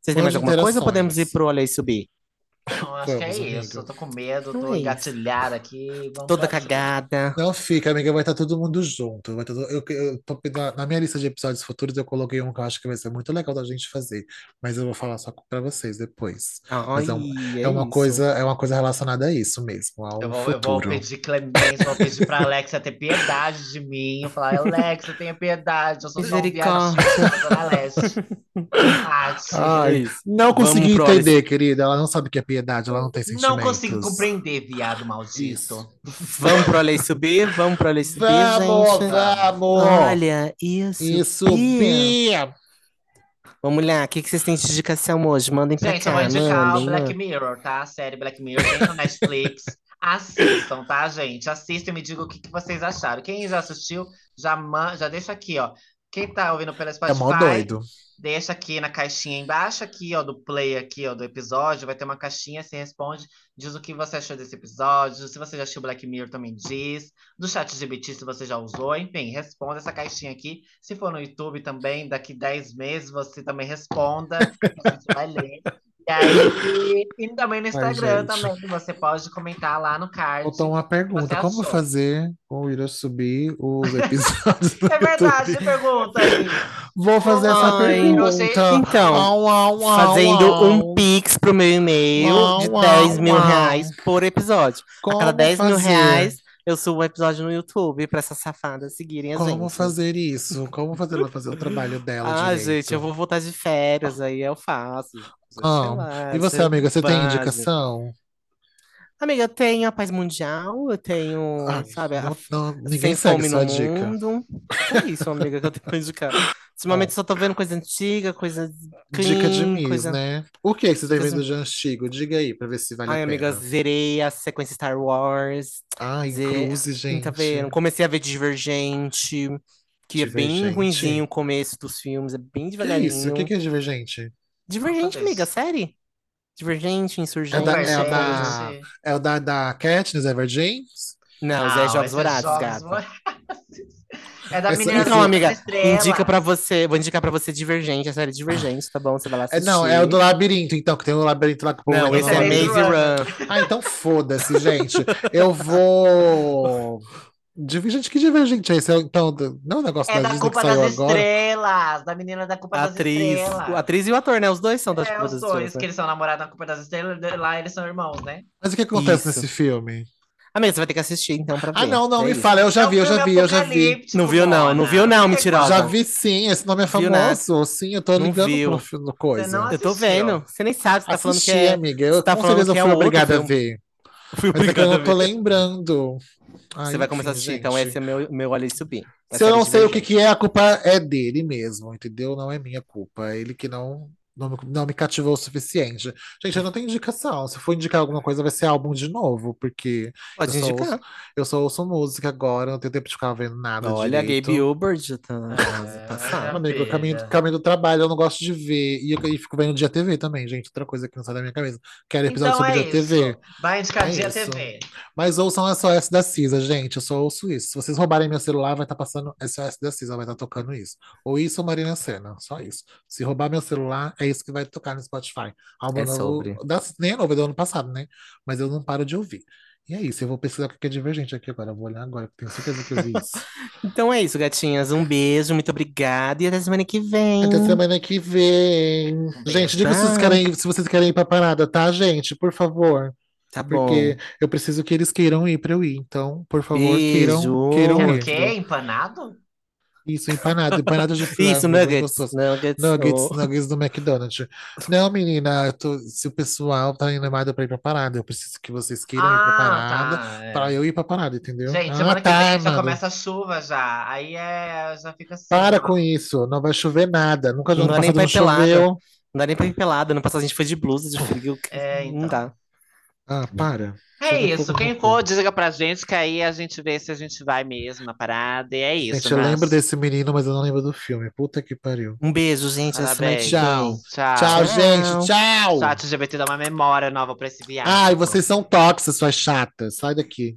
Vocês têm mais alguma coisa ou podemos ir pro Olha e Subir? Eu acho que é Vamos, isso. amiga. Eu tô com medo, Então tô é isso. engatilhada aqui. Vamos Toda pra cagada. Não fica, amiga, vai estar todo mundo junto. Vai tá todo- eu, eu tô- na, na minha lista de episódios futuros, eu coloquei um que eu acho que vai ser muito legal da gente fazer. Mas eu vou falar só para vocês depois. Ai, Mas é, um- é é uma isso. coisa, é uma coisa relacionada a isso mesmo, ao Eu vou, eu vou futuro. pedir clemência, vou pedir pra Alexia ter piedade de mim. Eu falar, Alexia, tenha piedade. Eu sou só um viado Misericórdia. chato da Zona Leste. Ati. Ai, É isso. não Vamos consegui pro entender, querida. Ela não sabe o que é piedade, ela não tem Não sentimentos. consigo compreender, viado maldito. Isso. Vamos pro Olha e Subir? Vamos pro Olha e Subir, Vamos, gente? vamos! Olha, isso. Isso, Bia. Vamos lá, o que que vocês têm de indicação hoje? Mandem pra Gente, eu vou cá, indicar o Black. Mirror, tá? A série Black Mirror tem no Netflix. Assistam, tá, gente? Assistam e me digam o que, que vocês acharam. Quem já assistiu, já, man... já deixa aqui, ó. Quem tá ouvindo pelo É mó Spotify, doido. Deixa aqui na caixinha embaixo, aqui, ó, do play aqui, ó, do episódio. Vai ter uma caixinha, você responde, diz o que você achou desse episódio. Se você já assistiu Black Mirror, também diz. Do chat GBT, se você já usou. Enfim, responda essa caixinha aqui. Se for no YouTube também, daqui 10 meses, você também responda. A gente vai ler. E aí, e também no Instagram gente. também, você pode comentar lá no card. Faltou uma pergunta: como achou? fazer o Ira subir os episódios É verdade, pergunta aí. Vou fazer essa Ai, pergunta. então, Uau, uau, uau, Fazendo um pix pro meu e-mail de uau, 10 mil reais por episódio. A cada Como 10 mil fazer? reais, eu subo um episódio no YouTube pra essas safadas seguirem a Como gente. fazer isso? Como fazer ela fazer o trabalho dela Ah, direito? gente, eu vou voltar de férias, aí eu faço. Ah, lá, E você, amiga, você tem indicação? Amiga, eu tenho a paz mundial, eu tenho, Ai, sabe, a não, Sem ninguém segue fome no dica. mundo. É isso, amiga, que eu tenho pra indicar. Ultimamente eu só tô vendo coisa antiga, coisa Dica de clean, Miss, coisa... né? O que que você coisa- vendo de antigo? Diga aí, pra ver se vale Ai, a amiga, pena. zerei a sequência Star Wars. Ai, Ze- Cruze, gente. Tá vendo? Comecei a ver Divergente, que é bem Divergente. ruinzinho o começo dos filmes, é bem Que devagarinho. isso? O que que é Divergente? Divergente, amiga, série? Divergente, É Insurgente. da, é Divergente. da, é o da, da Katniss Everdeen? Não, Não, Zé Jogos é Vorazes, Jogos gata. Vorazes. É da Essa- menina Então, amiga, indica pra você, vou indicar pra você Divergente, a série Divergente, tá bom? Você vai lá É, assistir. não, é o do labirinto, então, que tem um labirinto lá que o povo Não, esse é Maze labirinto. Run. Ah, então foda-se, gente. Eu vou. Divergente, que divergente é esse? É, Então, não é o negócio É da da Disney que culpa saiu das agora? estrelas, da menina da culpa A das atriz, estrelas. a atriz e o ator, né? Os dois são da É, Culpa os das dois, Estrelas, que né? eles são namorados da culpa das estrelas, lá eles são irmãos, né? Mas o que acontece Isso. nesse filme? Amiga, você vai ter que assistir então pra ver. Ah, não, não, É me isso. fala. Eu já É um vi, eu já vi, eu já vi. Não viu, não, não viu, não, que mentirosa. Já vi sim, esse nome é Viu nada. famoso. Sim, eu tô Não ligando viu. pro filme do coisa. Eu tô vendo. Você nem sabe, você tá falando que Assisti, é. amiga. Eu tá com falando certeza que é fui outro obrigada a filme. ver. Fui Mas é que eu não tô lembrando. Ai, Você vai começar a assistir, então gente. esse é meu, meu Olha e Subir. Se eu não sei o que que é, a culpa é dele mesmo, entendeu? Não é minha culpa. É ele que não, não, me- não me cativou o suficiente. Gente, eu não tenho indicação. Se for indicar alguma coisa, vai ser álbum de novo, porque Pode eu só indicar. ouço, eu só ouço música agora, não tenho tempo de ficar vendo nada Olha, a direito. Gabe Uber já tá É, passando. Amigo, eu caminho, filha. caminho do trabalho, eu não gosto de ver. E eu e fico vendo dia TV também, gente. Outra coisa que não sai da minha cabeça. Quero episódio Então sobre é dia TV. isso. Vai indicar É dia isso. TV. Mas ouçam SOS da Cisa, gente. Eu só ouço isso. Se vocês roubarem meu celular, vai estar passando SOS da Cisa, vai estar tocando isso. Ou isso ou Marina Senna, só isso. Se roubar meu celular, é isso que vai tocar no Spotify. Álbum É novo, sobre. da- nem é novo, é do ano passado, né? Mas eu não paro de ouvir. E é isso, eu vou pesquisar o que é divergente aqui agora. Eu vou olhar agora, porque tenho certeza que eu vi isso. Então é isso, gatinhas. Um beijo, muito obrigada e até semana que vem. Até semana que vem. Gente, diga se vocês querem, se vocês querem ir pra parada, tá, gente? Por favor. Tá bom. Porque eu preciso que eles queiram ir pra eu ir. Então, por favor, queiram, Beijo. queiram Quer ir. o quê? Empanado? Isso, empanado, empanado de frango. Isso, nuggets. Nuggets. Nuggets, oh. nuggets do McDonald's. Não, menina, tô- se o pessoal tá animado pra ir pra parada, eu preciso que vocês queiram ir pra parada, tá. é. pra eu ir pra parada, entendeu? Gente, Ah, semana que tá, vem já mano. começa a chuva já. Aí é, já fica assim. Para com isso, não vai chover nada. Nunca Não ano dá nem passado pra não ir pelada. choveu. Não dá nem pra ir pelada. No passado a gente foi de blusa, de frio. É, Não então. dá. Ah, para. É Chega isso. Quem for, diga pra gente que aí a gente vê se a gente vai mesmo na parada. E é isso. Gente, eu mas- lembro desse menino, mas eu não lembro do filme. Puta que pariu. Um beijo, gente. Parabéns. Tchau. Tchau, Tchau. gente. Tchau. Chat LGBT dá uma memória nova pra esse viado. Ai, vocês são tóxicas, suas chatas. Sai daqui.